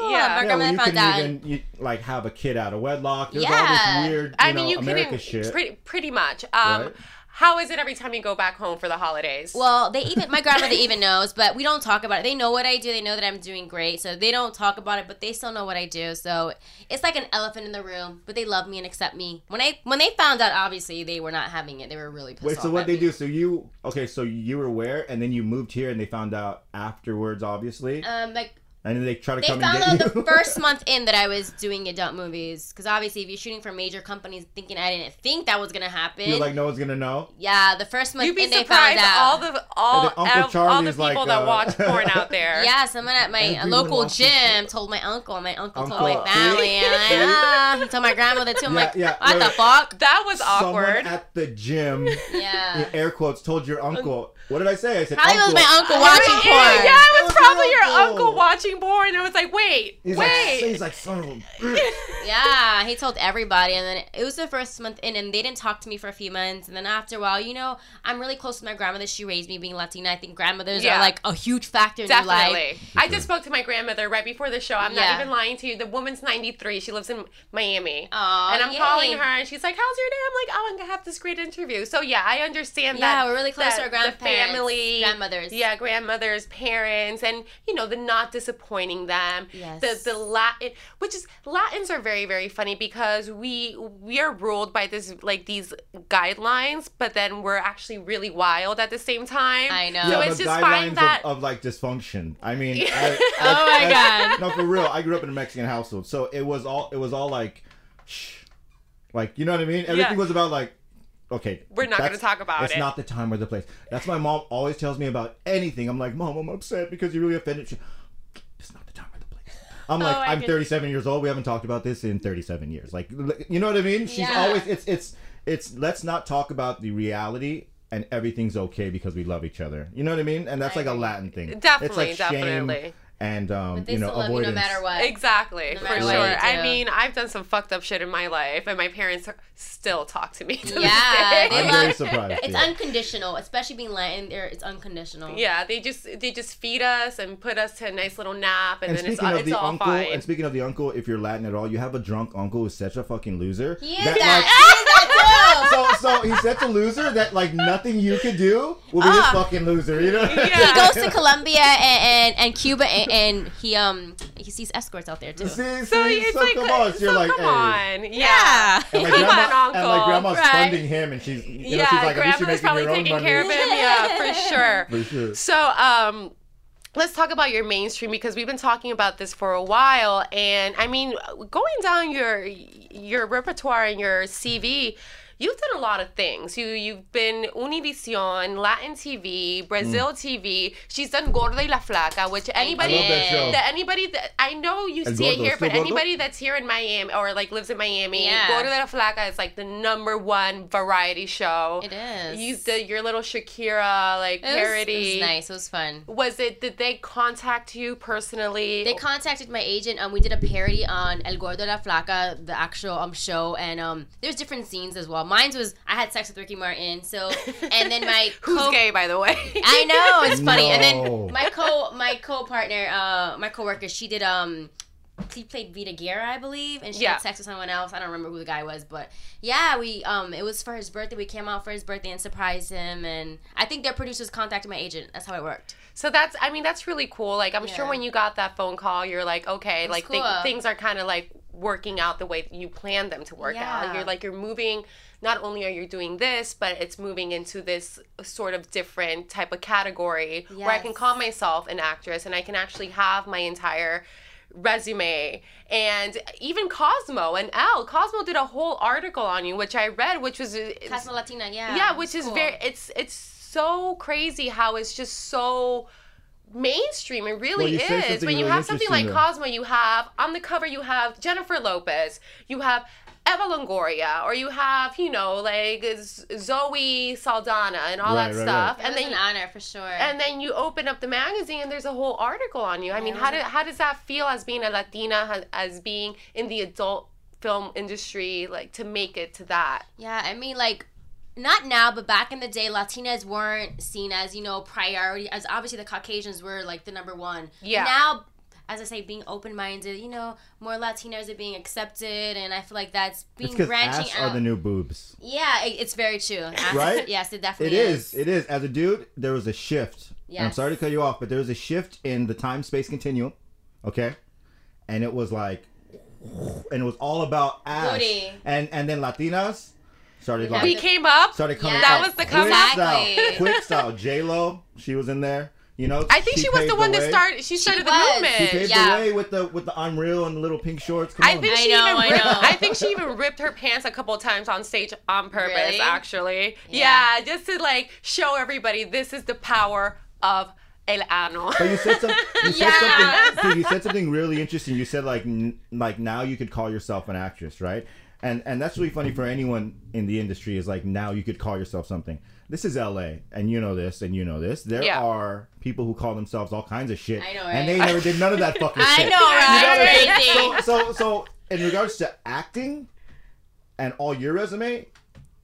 Yeah. Yeah, my yeah, well, you found couldn't out. even you, like have a kid out of wedlock. There's all Yeah. this weird, you I know, mean, you America couldn't. shit. Pretty, pretty much. Um, Right. How is it every time you go back home for the holidays? Well, they even my grandmother even knows, but we don't talk about it. They know what I do. They know that I'm doing great, so they don't talk about it, but they still know what I do. So it's like an elephant in the room, but they love me and accept me. When I when they found out, obviously they were not having it. They were really pissed Wait, so what they me. do? So you okay? So you were where, and then you moved here, and they found out afterwards, obviously, Um, like and then they try to they come found and out you. the first month in that I was doing adult movies, because obviously if you're shooting for major companies, thinking I didn't think that was gonna happen. You're like, no one's gonna know. yeah, the first month You'd be in they found surprised out. all the all, And Uncle all the people like, that uh, watch porn out there. Yeah, someone at my Everyone local gym told my uncle. My uncle, told my family. And I'm ah. He told my grandmother too. I'm Yeah, like, yeah, what wait, the wait. fuck? That was Someone awkward. at the gym, Yeah. air quotes, told your uncle. What did I say? I said Probably uncle. was my uncle Yeah, watching porn. Yeah, it was was probably your your uncle. uncle watching porn. And it was like, wait, He's like, wait. he's like, son of a. Yeah, he told everybody, and then it was the first month in, and they didn't talk to me for a few months, and then after a while, you know, I'm really close to my grandmother. She raised me being Latina. I think grandmothers Yeah. are like a huge factor in your life. Definitely. I just spoke to my grandmother right before the show. I'm Yeah. not even lying to you. The woman's 93. She lives in Miami. Aw, and I'm yay. calling her, and she's like, "How's your day?" I'm like, "Oh, I'm gonna have this great interview." So yeah, I understand Yeah, that. Yeah, we're really close to our the grandparents, family, grandmothers. Yeah, grandmothers, parents, and you know the not disappointing them. Yes. The the Latin, which is Latins are very very funny because we we are ruled by this like these guidelines, but then we're actually really wild at the same time. I know. So it's the just guidelines fine that. of, of like dysfunction. I mean, I, Oh my God. No, for real. I grew up in a Mexican household, so it was all it was all like, shh, like you know what I mean. Everything Yeah. was about like, okay, We're not gonna talk about It's it. It's not the time or the place. That's my mom always tells me about anything. I'm like, mom, I'm upset because you really offended. She, it's not the time or the place. I'm oh, like, Oh, I I'm can- 37 years old. We haven't talked about this in 37 years. Like, you know what I mean? She's Yeah. always it's it's it's let's not talk about the reality. And everything's okay because we love each other. You know what I mean? And that's like a. Latin thing. it's Definitely, like shame definitely. And um, But they you know still love you no matter what. Exactly, No for matter sure. what you I mean, I've done some fucked up shit in my life, and my parents still talk to me. To Yeah, this day. they I'm love- very surprised. It's yeah. unconditional, especially being Latin. There, it's unconditional. Yeah, they just they just feed us and put us to a nice little nap, and, and then it's, speaking all- of it's the all uncle, fine. and speaking of the uncle, if you're Latin at all, you have a drunk uncle who's such a fucking loser. He is that, that. like, he is that too. so, so he's such a loser that like nothing you could do will be this fucking loser. You know? Yeah. he goes to Colombia and, and, and Cuba and, and he um he sees escorts out there too. See, see, so so, like, come on, so you're so like, come hey. on, yeah. Yeah. And like, Come on, grandma, and like grandma's Right. funding him, and she's, you know, yeah, she's like, at least you're grandmother's making probably taking money. care of him. Yeah, for sure. For sure. So, um, let's talk about your mainstream because we've been talking about this for a while, and I mean, going down your your repertoire and your CV. You've done a lot of things. You you've been Univision, Latin TV, Brazil TV. She's done Gorda y la Flaca, which anybody Mm. love that show. that anybody that I know you El see it here, but Gordo? anybody that's here in Miami or like lives in Miami, Yeah. Gorda y la Flaca is like the number one variety show. It is. You did your little Shakira like It was, parody. it was nice. It was fun. Was it? Did they contact you personally? They contacted my agent. Um, we did a parody on El Gordo y La Flaca, the actual um show, and um, there's different scenes as well. Mine was I had sex with Ricky Martin. So, and then my Who's co- gay, by the way? I know it's funny. And then my co my co partner, uh, my coworker, she did um. She played Vida Guerra, I believe, and she Yeah. had sex with someone else. I don't remember who the guy was, but yeah, we um, it was for his birthday. We came out for his birthday and surprised him, and I think their producers contacted my agent. That's how it worked. so that's. I mean, that's really cool. Like, I'm sure when you got that phone call, you're like, okay, was like thi- cool. things are kind of like working out the way you planned them to work out. Yeah. You're like, you're moving. Not only are you doing this, but it's moving into this sort of different type of category where I can call myself an actress and I can actually have my entire resume and even Cosmo and Elle. Cosmo did a whole article on you, which I read, which was uh, Cosmo Latina, yeah. yeah, which is cool. very it's it's so crazy how it's just so mainstream it really Well, is when you really have something like cosmo you have on the cover you have jennifer lopez you have Eva Longoria, or you have you know like Zoe Saldana and all Right, that right, stuff, It and then an honor for sure. and then you open up the magazine and there's a whole article on you. I mean, how do, how does that feel as being a Latina, as being in the adult film industry, like to make it to that? Yeah, I mean, like, not now, but back in the day, Latinas weren't seen as, you know, priority. As obviously the Caucasians were like the number one. Yeah. Now, as I say, being open minded, you know, more Latinos are being accepted, and I feel like that's being It's because branching ass out. are the new boobs. yeah, it, it's very true. Ass- Right? Yes, it It definitely is. It is. As a dude, there was a shift. And I'm sorry to cut you off, but there was a shift in the time space continuum. Okay, and it was like, and it was all about ass. Booty. And and then Latinas started Yeah. like We came up. started coming. That was the quick comeback. style, quick style. J Lo, she was in there. You know, I think she, was paved the one that started. She started the was. She movement. paved Yeah. the way with the with the I'm and the little pink shorts. Come I on. think I she know, even I ripped, know. I think she even ripped her pants a couple times on stage on purpose. Really? Actually, Yeah. yeah. just to like show everybody this is the power of el ano. But you said something. You said Yes. something. Dude, you said something really interesting. You said like n- like now you could call yourself an actress, right? And and that's really funny for anyone in the industry. Is like now you could call yourself something. This is L.A. and you know this and you know this. There Yeah. are people who call themselves all kinds of shit, I know, and they never did none of that fucking shit. I shit. know, right? You know what I'm. So so so in regards to acting and all your resume,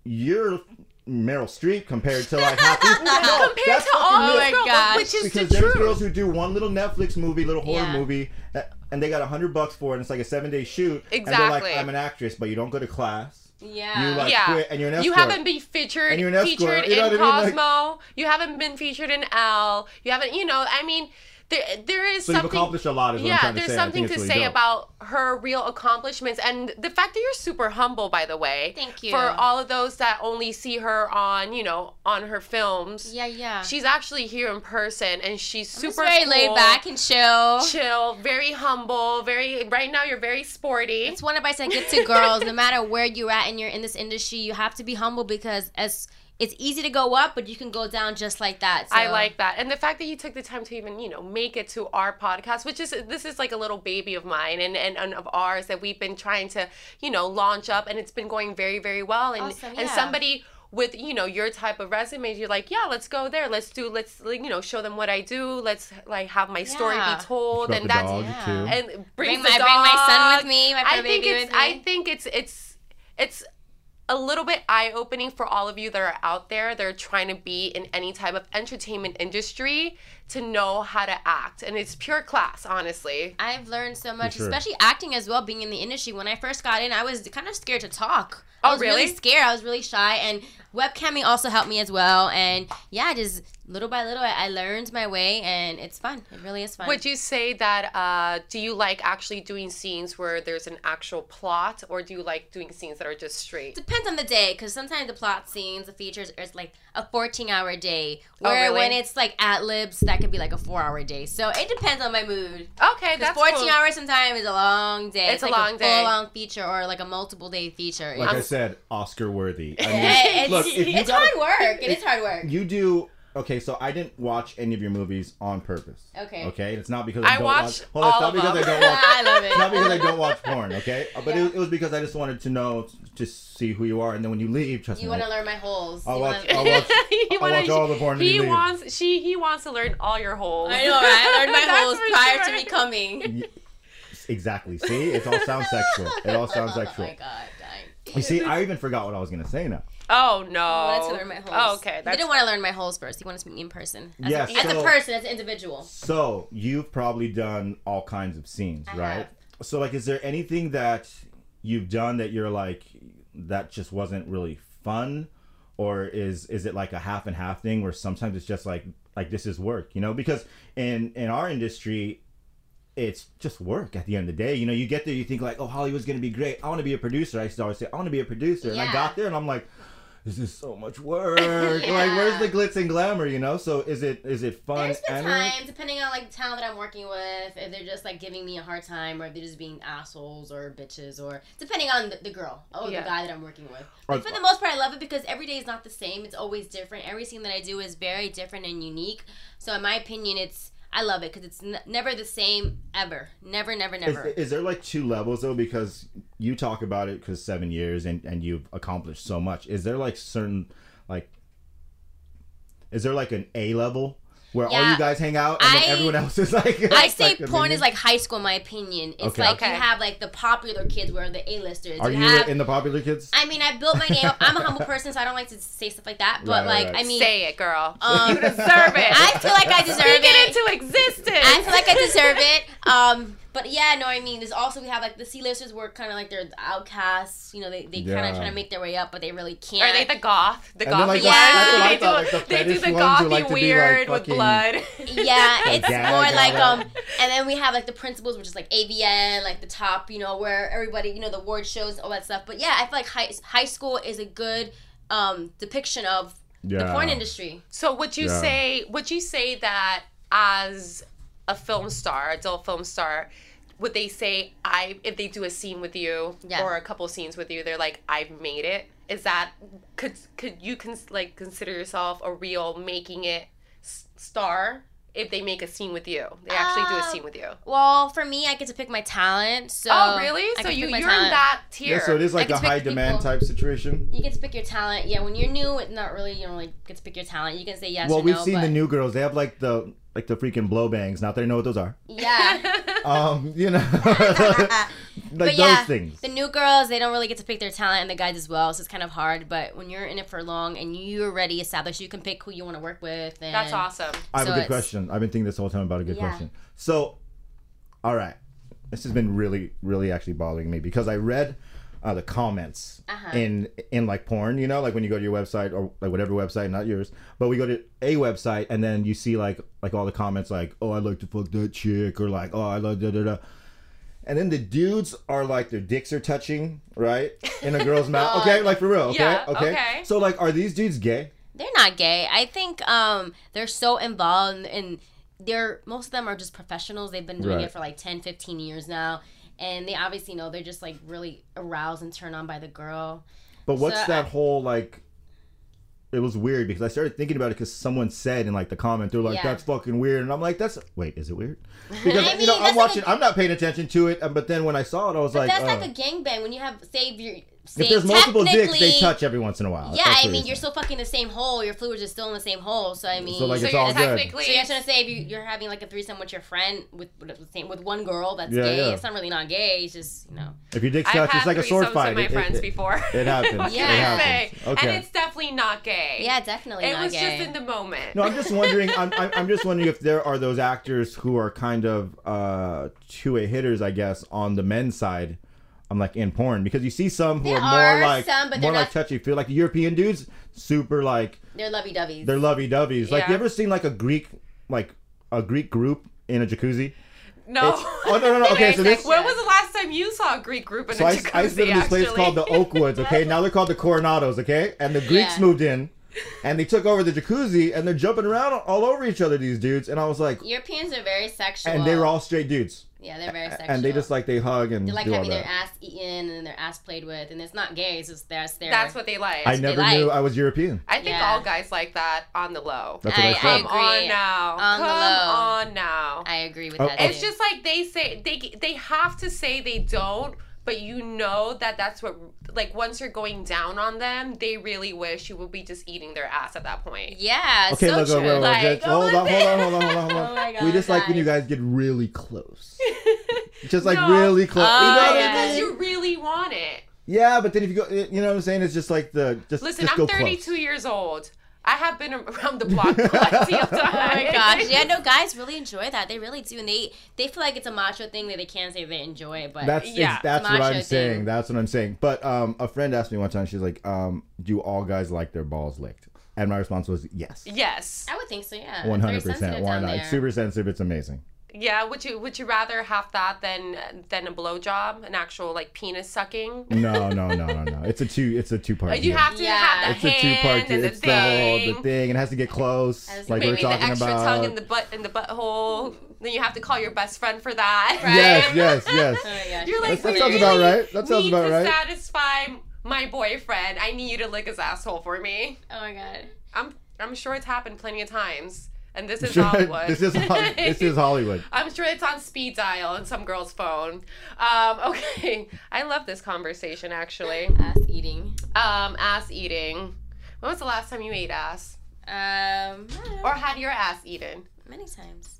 you're Meryl Streep compared to like half people. No, Compared that's to all. Oh my girls, gosh. which is because the there's truth. girls who do one little Netflix movie, little horror Yeah. movie, uh, and they got a hundred bucks for it. and It's like a seven day shoot. And they're Exactly. like, I'm an actress, but you don't go to class. Yeah. You like yeah, quit, and you're an you haven't been featured And you're featured you know in what I mean? Like- Cosmo. you haven't been featured in Elle. You haven't, you know, I mean, there there is So you've something. accomplished a lot, is what I'm yeah, to there's say. Something to it's say dope. about her real accomplishments and the fact that you're super humble, by the way. Thank you. For all of those that only see her on, you know, on her films. Yeah, yeah. She's actually here in person, and she's Just super very cool, laid back and chill. chill, very humble, very. Right now, you're very sporty. It's one advice I give to girls. No matter where you're at and you're in this industry, you have to be humble because as it's easy to go up, but you can go down just like that. So. I like that. And the fact that you took the time to even, you know, make it to our podcast, which is this is like a little baby of mine and, and, and of ours that we've been trying to, you know, launch up and it's been going very, very well. And Awesome, and somebody with, you know, your type of resume, you're like, yeah, let's go there. Let's do let's like, you know, show them what I do. Let's like have my story Yeah. be told. Drop and the that's dog Yeah. too. and Bring brings my- the I bring my son with me, my I think baby it's with me. I think it's it's it's a little bit eye opening for all of you that are out there that are trying to be in any type of entertainment industry to know how to act. And it's pure class, honestly. I've learned so much, sure. especially acting as well. Being in the industry, when I first got in, I was kind of scared to talk. I Oh, was really really? scared. I was really shy, and webcamming also helped me as well. And yeah, just little by little, I, I learned my way, and it's fun. It really is fun. Would you say that, uh, do you like actually doing scenes where there's an actual plot, or do you like doing scenes that are just straight? Depends on the day, because sometimes the plot scenes, the features, is like a 14 hour day. Oh, Where really? when it's like ad libs, that could be like a four hour day. So it depends on my mood. Okay, Because that's 14 cool. hours sometimes is a long day. It's a like long a day. full long feature or like a multiple day feature. Like I It's- said, Oscar worthy. I mean, it's, look, it's gotta- hard work. It is hard work. you do okay. So I didn't watch any of your movies on purpose. Okay. Okay. It's not because I, I don't watch. Hold on, it's all not because them. I don't watch. I love it. It's not because I don't watch porn, okay? But Yeah. it, it was because I just wanted to know, to see who you are, and then when you leave, trust You me, You want to I'll- learn my holes. I'll You watch. wanna- I'll watch. He I'll wanna- watch all the porn. He you leave. wants she he wants to learn all your holes. I know, right? I learned my holes for prior to sure. me coming. Exactly. See, it all sounds sexual. It all sounds Oh sexual. my god, dying. You see, I even forgot what I was gonna say now. Oh no. I wanted to learn my holes. Oh, okay. He didn't want to learn my holes first. He wanted to meet me in person. As, Yes, a, as a person, as an individual. So you've probably done all kinds of scenes, I right? have. So like, is there anything that you've done that you're like that just wasn't really fun, or is is it like a half and half thing where sometimes it's just like like this is work, you know? Because in in our industry. It's just work at the end of the day. You know, you get there, you think like, oh, Hollywood's gonna be great. I want to be a producer. I used to always say, I want to be a producer. And I got there, and I'm like, this is so much work. Like, where's the glitz and glamour? You know. So is it is it fun? There's been and times, depending on like the talent that I'm working with, if they're just like giving me a hard time, or if they're just being assholes or bitches, or depending on the, the girl oh, or Yeah. the guy that I'm working with. Or- But for the most part, I love it because every day is not the same. It's always different. Everything that I do is very different and unique. So in my opinion, it's I love it because it's n- never the same ever. Never, never, Is, never. is there like two levels though? Because you talk about it because seven years and and you've accomplished so much. Is there like certain like? Is there like an A level where all you guys hang out and then everyone else is like? I say like porn minion? is like high school, in my opinion. It's Okay. like Okay. you have like the popular kids where the A-listers. Are you have, in the popular kids? I mean, I built my name. up. I'm a humble person, so I don't like to say stuff like that. But Right, right, like, right. I mean, Say it, girl. um, you deserve it. I feel like I deserve Speak it. it into existence. I feel like I deserve it. Um, but yeah, no, I mean, there's also we have like the C-listers were kind of like they're the outcasts. You know, they, they kind of trying to make their way up, but they really can't. Are they the goth? The goth, then, gothy like, the- that's what I They do, thought, like, the they do the fetish ones who gothy like to be, like, weird with blood. yeah, it's gag more like um, and then we have like the principals, which is like AVN, like the top, you know, where everybody, you know, the award shows, all that stuff. But yeah, I feel like high high school is a good um depiction of the porn industry. So would you Yeah. say would you say that as a film star, adult film star, would they say I if they do a scene with you Yeah. or a couple scenes with you, they're like I've made it? Is that could could you cons- like consider yourself a real making it s- star if they make a scene with you? They actually do a Uh, scene with you. Well, for me, I get to pick my talent. So oh, really? I So you you're in that tier. Yeah, so it is like a high demand people. type situation. You get to pick your talent. Yeah, when you're new, it's not really you don't really get to pick your talent. You can say yes Well, or we've no. seen but the new girls. They have like the like the freaking blow bangs. Not that I know what those are. yeah. Um, you know, like But yeah, those things. the new girls they don't really get to pick their talent, and the guys as well. So it's kind of hard. But when you're in it for long and you're already established, you can pick who you want to work with. And That's awesome. I have so a good question. I've been thinking this whole time about a good Yeah. question. So, all right, this has been really, really actually bothering me because I read uh, the comments Uh-huh. in in like porn. You know, like when you go to your website or like whatever website, not yours, but we go to a website and then you see like like all the comments like, oh, I like to fuck that chick, or like, oh, I love da da da. And then the dudes are like their dicks are touching, right, in a girl's mouth. Okay, like for real. Okay, Yeah, okay. okay. So like, are these dudes gay? they're not gay. I think um they're so involved and they're most of them are just professionals. They've been doing Right. it for like 10, 15 years now. And they obviously know they're just like really aroused and turned on by the girl. But what's So, that I- whole like? It was weird because I started thinking about it because someone said in like the comment they're like Yeah. that's fucking weird and I'm like that's wait is it weird? Because I you know I'm that's like watching a- I'm not paying attention to it but then when I saw it I was But like that's uh, like a gangbang when you have save if you're if there's multiple dicks they touch every once in a while. Yeah, I mean you're you're still fucking the same hole. Your fluids are still in the same hole. So I mean, So, like, So it's you're all good. technically So you're trying to say if you, you're having like a threesome with your friend with with, same, with one girl that's Yeah, gay, yeah. it's not really not gay. It's just you know. if your dick's I've touch it's like a sword threesomes fight. with my It- it- friends it- before. It happens. Yeah. can It I happens. Okay. And it's definitely not gay. Yeah, definitely It not was gay. just in the moment. No, I'm just wondering. I'm, I'm I'm just wondering if there are those actors who are kind of uh, two-way hitters, I guess, on the men's side. I'm like in porn because you see some who There are more like some, but more they're like touchy feel like European dudes, super like They're lovey doveys. they're lovey doveys. Like you ever seen like a Greek like a Greek group in a jacuzzi? no. It's- oh no no no. Okay, so this. when was the last time you saw a Greek group in So a I, jacuzzi? I lived in this place called the Oakwoods. Okay, now they're called the Coronados. Okay, and the Greeks Yeah. moved in, and they took over the jacuzzi, and they're jumping around all over each other. These dudes, and I was like, Europeans are very sexual. and they were all straight dudes. Yeah, they're very sexual. and they just like they hug and they like do all having their ass eaten and their ass played with, and it's not gay. It's just that's their. That's what they like. I I, never like. knew I was European. I think Yeah. all guys like that on the low. That's what I, I- said. I Come agree. on now. On the Come low. on now. I agree with Oh, that. oh. It's too. just like they say they they have to say they don't, but you know that that's what like once you're going down on them, they really wish you would be just eating their ass at that point. yeah. Okay, so look, true. look, Like, just- hold, on, hold on, hold on, hold on, hold on, Oh my We God, just like when you guys. guys get really close. Just like No. really close. you know Oh, I yeah. mean? Because you really want it. Yeah, but then if you go, you know what I'm saying? It's just like the just Listen, just I'm go 32 close. years old. I have been around the block plenty of times. Oh my gosh! Yeah, no, guys really enjoy that. They really do, and they they feel like it's a macho thing that they can't say they enjoy it. But That's Yeah, that's what I'm saying. That's what I'm saying. But um, a friend asked me one time. She's like, um, "Do all guys like their balls licked?" And my response was yes, Yes. I would think so. Yeah, hundred percent. Why not? It's super sensitive. It's amazing. Yeah. Would you Would you rather have that than than a blowjob, an actual like penis sucking? No, no, no, no, no. It's a two. It's a two part. You have to Yeah. have the It's a two part. hand and the It's the whole thing. the thing. It has to get close, Has- like we were Maybe the talking extra about. tongue in the butt in the butthole. Then you have to call your best friend for that. Yes, yes, yes. Oh my. You're like, That- that "We sounds about right. That sounds need about to right." satisfy my boyfriend. I need you to lick his asshole for me. Oh my god. I'm I'm sure it's happened plenty of times. And this is Hollywood. this is Hol- this is Hollywood. I'm sure it's on speed dial on some girl's phone. Um, okay, I love this conversation actually. Ass eating. Um, ass eating. When was the last time you ate ass, Um, or had your ass eaten? many times.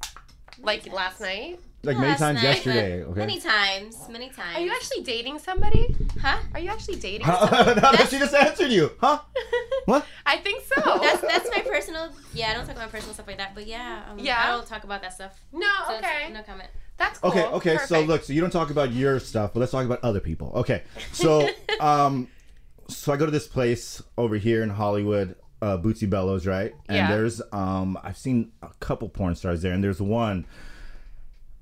Like last night? Like many Last times night, yesterday. Okay. Many times. Many times. Are you actually dating somebody? Huh? Are you actually dating? somebody? no, she just answered you, huh? What? I think so. That's that's my personal. Yeah, I don't talk about personal stuff like that. But yeah, um, Yeah? I don't talk about that stuff. no, So okay, No comment. that's cool. Okay, okay. So look, so you don't talk about your stuff, but let's talk about other people. Okay. So, um, so I go to this place over here in Hollywood, uh, Bootsy Bellows, right? And Yeah. there's, um, I've seen a couple porn stars there, and there's one.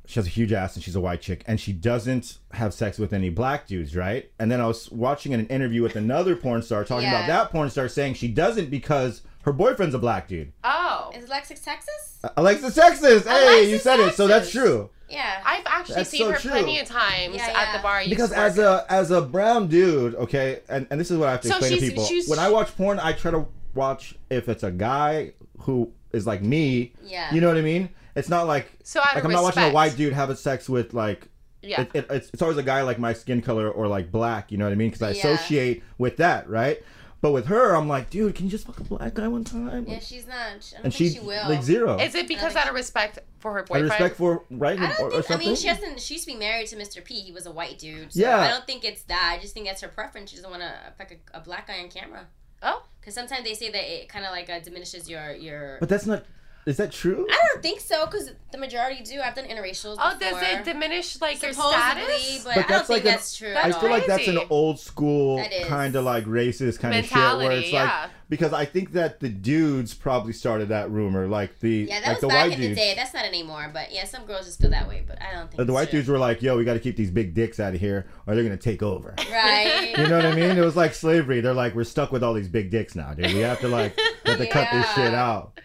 She has a huge ass and she's a white chick, and she doesn't have sex with any black dudes, right? And then I was watching an interview with another porn star talking Yeah. about that porn star saying she doesn't because her boyfriend's a black dude. Oh, Is Alexis Texas? Alexis Texas, hey, Alexis you said it, so that's true. Yeah. I've actually That's seen so her true. plenty of times Yeah, at the bar. Because as a as a brown dude, okay, and, and this is what I have to So explain to people. she's- when I watch porn, I try to watch if it's a guy who is like me. Yeah. You know what I mean? It's not like So out like I'm not watching a white dude have sex with like. Yeah. It, it, it's, it's always a guy like my skin color or like black, you know what I mean? Because I Yeah. associate with that, right? But with her, I'm like, dude, can you just fuck a black guy one time? Yeah, she's not. I don't and think she, she will. like zero. Is it because out of respect for her Out of boyfriend? respect for right I don't or think. I something. mean, she hasn't. She used to be married to Mr. P. He was a white dude. So Yeah. I don't think it's that. I just think that's her preference. She doesn't want to fuck a, a black guy on camera. Oh. Because sometimes they say that it kind of like uh, diminishes your your. but that's not. Is that true? I don't think so because the majority do. I've done interracials. Oh, before. does it diminish like your status? but, But I don't think like an- that's true. I feel all. like that's an old school kind of like racist kind of shit where Mentality, it's like because I think that the dudes probably started that rumor, like the Yeah, that like was the back white in dudes. the day. That's not anymore. But yeah, some girls just feel that way. But I don't think Uh, the white true. dudes were like, "Yo, we got to keep these big dicks out of here, or they're gonna take over." right. You know what I mean? It was like slavery. They're like, "We're stuck with all these big dicks now, dude. We have to like have to cut this shit out."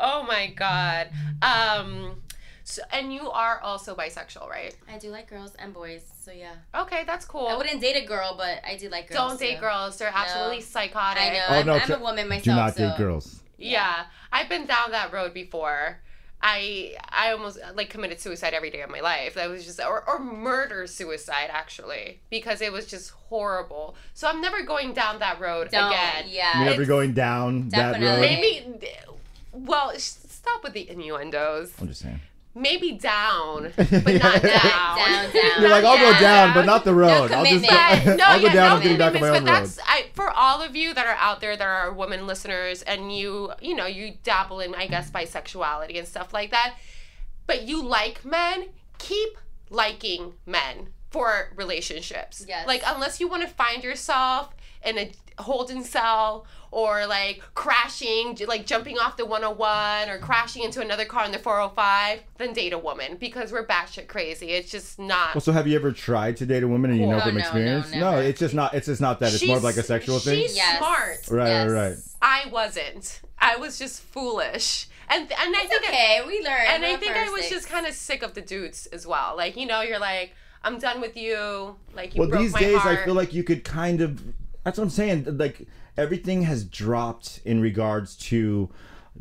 Oh my god. Um. So, and you are also bisexual, right? I do like girls and boys. So yeah, Okay, that's cool. I wouldn't date a girl, but I do like girls. Don't date too. girls. They're absolutely psychotic. I know. Oh I'm, no, I'm tr- a woman myself. do not so. date girls. Yeah, I've been down that road before. I I almost like committed suicide every day of my life. That was just or, or murder suicide actually because it was just horrible. So I'm never going down that road Don't. again. Yeah. You're never going down that road. Definitely. Maybe well, stop with the innuendos. I'm just saying. Maybe down, but not down. down, down. You're like, I'll go Yeah. down, but not the road. I'll just commitment. But no, I'll go yeah, down. no I'm getting back on my own but road. that's I, for all of you that are out there that are women listeners, and you, you know, you dabble in, I guess, bisexuality and stuff like that. But you like men, keep liking men for relationships. Yes. Like unless you want to find yourself in a holding cell or like crashing, like jumping off the 101 or crashing into another car in the 405, then date a woman because we're batshit crazy. It's just not. Well, so have you ever tried to date a woman and you know No, from no, no, experience? never. it's just not. It's just not that. It's more of like a She's- sexual thing. She's Yes. smart. Right, Yes. right, right. I wasn't. I was just foolish. And and I think okay. We learned. and I think I was six. just kind of sick of the dudes as well. Like, you know, you're like, I'm done with you. Like you well, broke these my days heart. I feel like you could kind of. That's what I'm saying. Like everything has dropped in regards to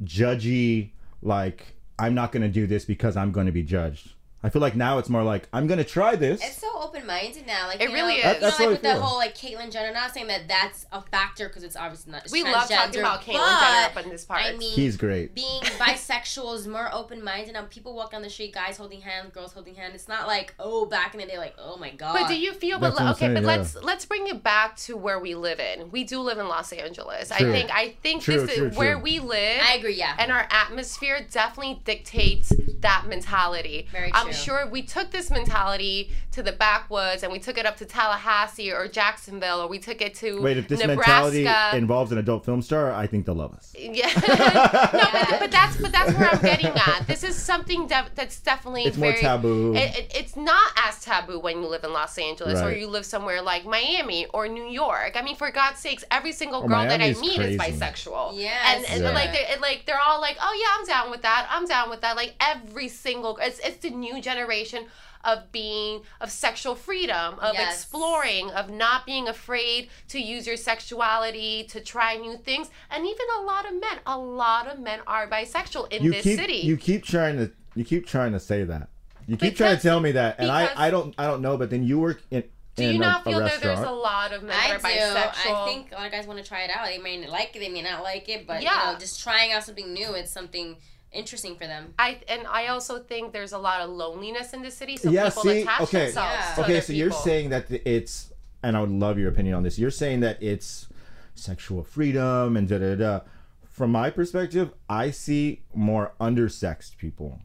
judgy. Like I'm not going to do this because I'm going to be judged. I feel like now it's more like I'm going to try this. It's so open minded now. Like It you really know, is. That- that's like how I with the whole like Caitlyn Jenner. Not saying that that's a factor because it's obviously not. we love talking about Caitlyn Jenner up in this part. I mean, He's great. being bisexual is more open minded. Now people walk down the street, guys holding hands, girls holding hands. It's not like oh back in the day, like oh my god. but do you feel? That's But okay, saying, but yeah. let's let's bring it back to where we live in. We do live in Los Angeles. I think I think True, this true, is where we live. I agree. Yeah. and our atmosphere definitely dictates that mentality. Very I'm sure we took this mentality to the backwoods and we took it up to Tallahassee or Jacksonville or we took it to Wait, if this Nebraska. mentality involves an adult film star, I think they'll love us. yeah, no, but, but that's but that's where I'm getting at. This is something def- that's definitely It's more very, taboo. It, it, it's not as taboo when you live in Los Angeles or you live somewhere like Miami or New York. I mean, for God's sakes, every single Oh, girl that I meet crazy. is bisexual. Yes. and, and Yeah. like they're like they're all like, oh yeah, I'm down with that. I'm down with that. Like every single it's it's the new generation of being of sexual freedom of Yes. exploring of not being afraid to use your sexuality to try new things and even a lot of men a lot of men are bisexual in you this keep city you keep trying to you keep trying to say that. You keep trying to tell me that, and I because- I don't I don't know. But then you work in do you a, not a feel that there's a lot of men I that are do. bisexual I think a lot of guys want to try it out. They may like it, they may not like it, but Yeah. you know, just trying out something new, it's something interesting for them. I and I also think there's a lot of loneliness in the city, so Yeah, people see, attach okay. themselves. Yeah. To okay, other so you're saying that it's, and I would love your opinion on this. You're saying that it's sexual freedom and da da da. From my perspective, I see more undersexed people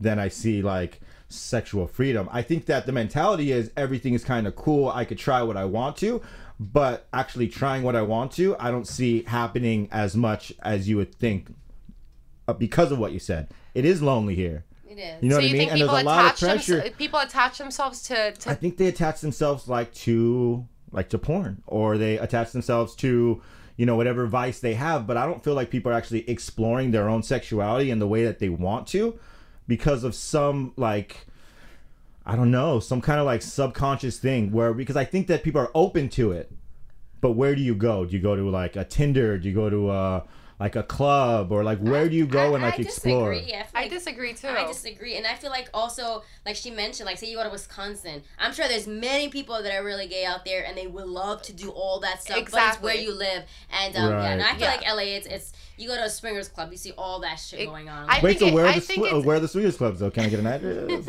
than I see like sexual freedom. I think that the mentality is everything is kind of cool. I could try what I want to, but actually trying what I want to, I don't see happening as much as you would think Uh, because of what you said. It is lonely here. It is. You know so what I mean? think And there's a lot of attach them, pressure. people attach themselves to, to I think they attach themselves like to like to porn or they attach themselves to you know whatever vice they have but I don't feel like people are actually exploring their own sexuality in the way that they want to because of some like I don't know some kind of like subconscious thing where because I think that people are open to it but where do you go do you go to like a Tinder do you go to a like a club or like where do you go I, and like I explore Disagree. I, feel I disagree too. I disagree, and I feel like also, like she mentioned, like say you go to Wisconsin, I'm sure there's many people that are really gay out there, and they would love to do all that stuff, but it's Exactly. where you live, and um, yeah, and I feel Yeah. like LA, it's it's you go to a swingers club, you see all that shit It- going on. I Wait, think so where it- are I the think sw- where are the swingers clubs though? Can I get an address?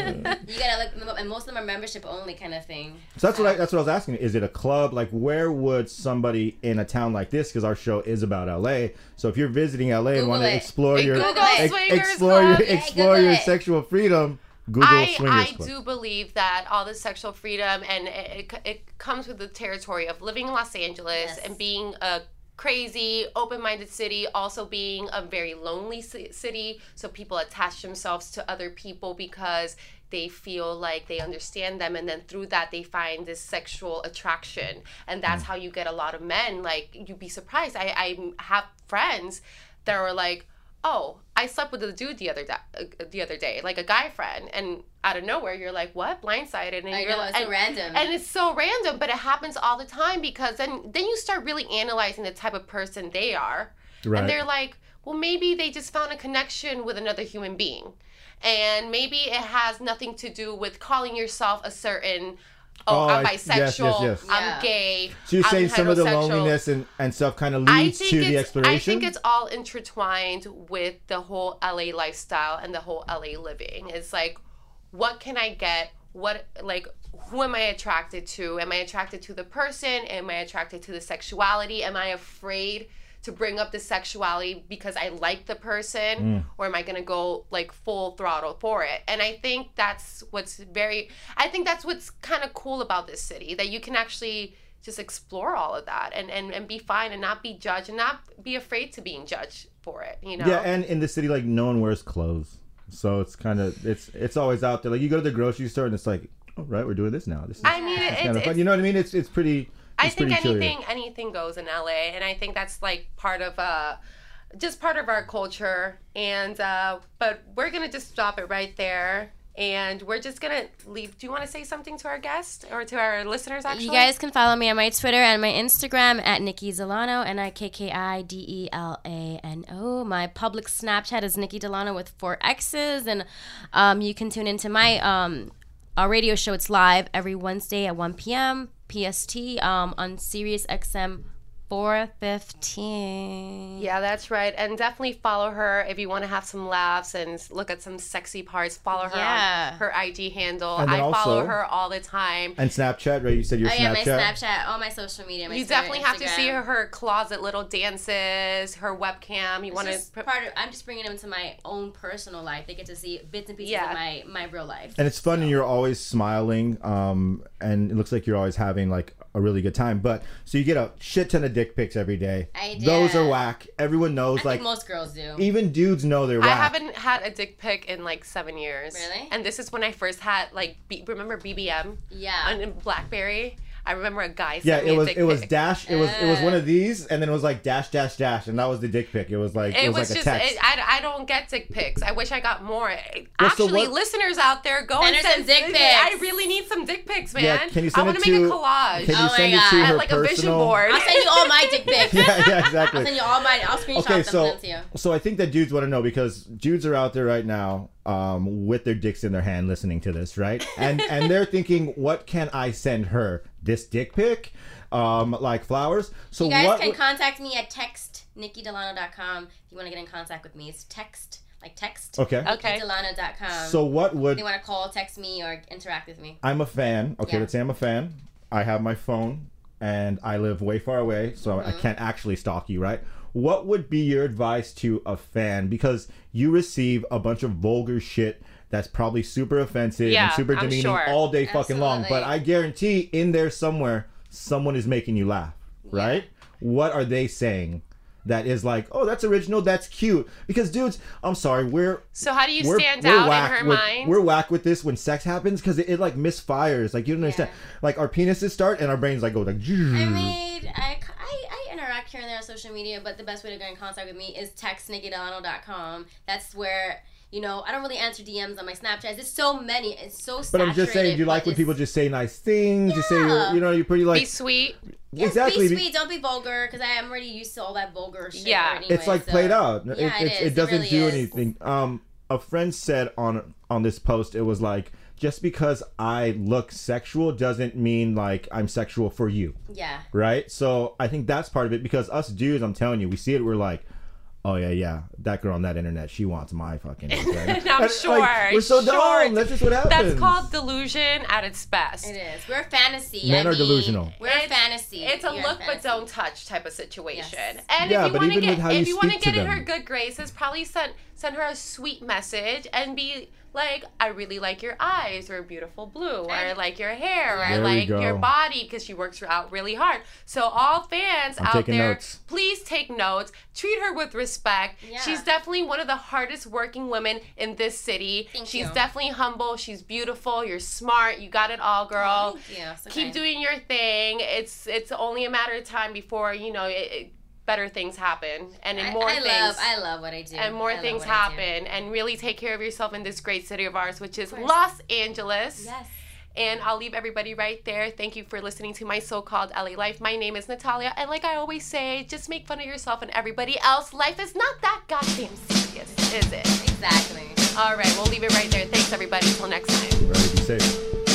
you gotta look them up, and most of them are membership only kind of thing. So that's what I, that's what I was asking. Is it a club? Like, where would somebody in a town like this? Because our show is about LA. So if you're visiting LA and want to explore your Google ex- explore club. your explore your sexual freedom, Google I, swingers I club. do believe that all the sexual freedom and it, it, it comes with the territory of living in Los Angeles Yes. and being a crazy, open-minded city, also being a very lonely city. So people attach themselves to other people because they feel like they understand them, and then through that they find this sexual attraction, and that's mm. how you get a lot of men. Like you'd be surprised. I I have friends that were like oh, I slept with a dude the other day, uh, the other day, like a guy friend, and out of nowhere you're like, what? Blindsided, and I you're know, like, it's so and, random. and it's so random, but it happens all the time because then then you start really analyzing the type of person they are, Right. and they're like, well, maybe they just found a connection with another human being, and maybe it has nothing to do with calling yourself a certain. Oh, Oh, I'm I- yes, bisexual. yes, yes. I'm Yeah. gay. so you're I'm saying some of the loneliness and, and stuff kind of leads to the exploration. I think it's all intertwined with the whole LA lifestyle and the whole LA living. It's like, what can I get? What like who am I attracted to? Am I attracted to the person? Am I attracted to the sexuality? Am I afraid to bring up the sexuality because I like the person, mm. or am I gonna go like full throttle for it? And I think that's what's very. I think that's what's kind of cool about this city that you can actually just explore all of that and, and, and be fine and not be judged and not be afraid to being judged for it you know Yeah, and in the city, like no one wears clothes, so it's kind of it's it's always out there. Like you go to the grocery store and it's like, all right, we're doing this now. This is i mean it's, of fun. it's You know what I mean? It's it's pretty. I think pretty chill here. anything anything goes in la and i think that's like part of uh just part of our culture and uh but we're gonna just stop it right there and we're just gonna leave do you want to say something to our guest or to our listeners actually You guys can follow me on my Twitter and my Instagram at Nikki Delano, N I K K I D E L A N O. My public Snapchat is Nikki Delano with four X's, and um, you can tune into my um, our radio show. It's live every Wednesday at 1 p.m. PST um, on Sirius XM 415. Yeah, that's right. And definitely follow her if you want to have some laughs and look at some sexy parts. Follow her Yeah. on her IG handle. I then follow her all the time. And Snapchat, right? You said your Oh yeah, my Snapchat. Snapchat, all my social media. My You Twitter, definitely have to see her, her closet little dances, her webcam. You want just to. part of, I'm just bringing them into my own personal life. They get to see bits and pieces Yeah. of my my real life. And it's fun, and you're always smiling, um, and it looks like you're always having like a really good time. But so you get a shit ton of dick pics every day. I Those are whack. Everyone knows. I like think most girls do. even dudes know they're whack. I haven't had a dick pic in like seven years. Really? And this is when I first had like, B- remember BBM yeah. on BlackBerry? I remember a guy. Yeah, sent me it a was dick it was dash. It was it was one of these, and then it was like dash dash dash, and that was the dick pic. It was like it, It was, was, like just, a text. it, I, I don't get dick pics. I wish I got more. Well, so Actually, what- listeners out there, go Send and send some dick I really need some dick pics, man. yeah, can you I send want to make a collage. Can you Oh my send it to her like a vision board. I'll send you all my dick pics. yeah, yeah, exactly. I'll send you all my. I'll screenshot Okay, them so send to you. so I think that dudes want to know because dudes are out there right now, um, with their dicks in their hand, listening to this, right? And and they're thinking, what can I send her? This dick pic, um, like flowers. So You guys what? can would- contact me at text textnikkidelano.com if you want to get in contact with me. It's text, like text. okay. Okay. NikkiDelano.com. So what if would they want to call, text me, or interact with me. I'm a fan. Okay, Yeah. let's say I'm a fan. I have my phone and I live way far away, so Mm-hmm. I can't actually stalk you, right? What would be your advice to a fan because you receive a bunch of vulgar shit that's probably super offensive Yeah, and super I'm demeaning sure. all day fucking long, but I guarantee in there somewhere someone is making you laugh, right? What are they saying? That is like, oh, that's original, that's cute. Because dudes, I'm sorry, we're So how do you we're, stand we're out in her with, mind? We're whack with this when sex happens because it, it like misfires. Like you don't understand. Like our penises start and our brains like go like. I made I, I, I interact here and there on social media, but the best way to get in contact with me is text nikkidelano.com. That's where you know I don't really answer DMs on my Snapchat. There's so many. It's so. But I'm just saying, do you like when people just say nice things? You say, you're, you know, you're pretty Be like sweet. yes, exactly. Be sweet. Don't be vulgar because I'm already used to all that vulgar shit. Yeah. anyway, it's like so- played out. Yeah, it, it it's- it It doesn't really do is. anything. Um, a friend said on on this post, it was like just because I look sexual doesn't mean like I'm sexual for you. Yeah. right? So I think that's part of it because us dudes, I'm telling you, we see it. We're like, oh yeah, yeah, that girl on that internet, she wants my fucking. dick. I'm sure. like, we're so sure. dumb. That's just what happens. That's called delusion at its best. It is. We're a fantasy. Men I are mean, delusional. We're a fantasy. It's a You're look but don't touch type of situation. Yes. And Yeah, if you but want to even with get how if you you want to speak to get in her them. good graces, probably send send her a sweet message and be like, I really like your eyes or beautiful blue or I like your hair or I There we like your body because she works out really hard. So all fans I'm out there, notes. please take notes. Treat her with respect. Yeah. She's definitely one of the hardest working women in this city. Thank She's you. definitely humble. She's beautiful. You're smart. You got it all, girl Thank you. So keep doing your thing. It's it's only a matter of time before you know it, it, better things happen and I, more I things love. I love what I do. and more I things what I do. happen and really take care of yourself in this great city of ours, which is. Los Angeles. Yes. And I'll leave everybody right there. Thank you for listening to my so-called LA life. My name is Natalia, and like I always say, just make fun of yourself and everybody else. Life is not that goddamn serious, is it? Exactly. All right, we'll leave it right there. Thanks everybody. Until next time.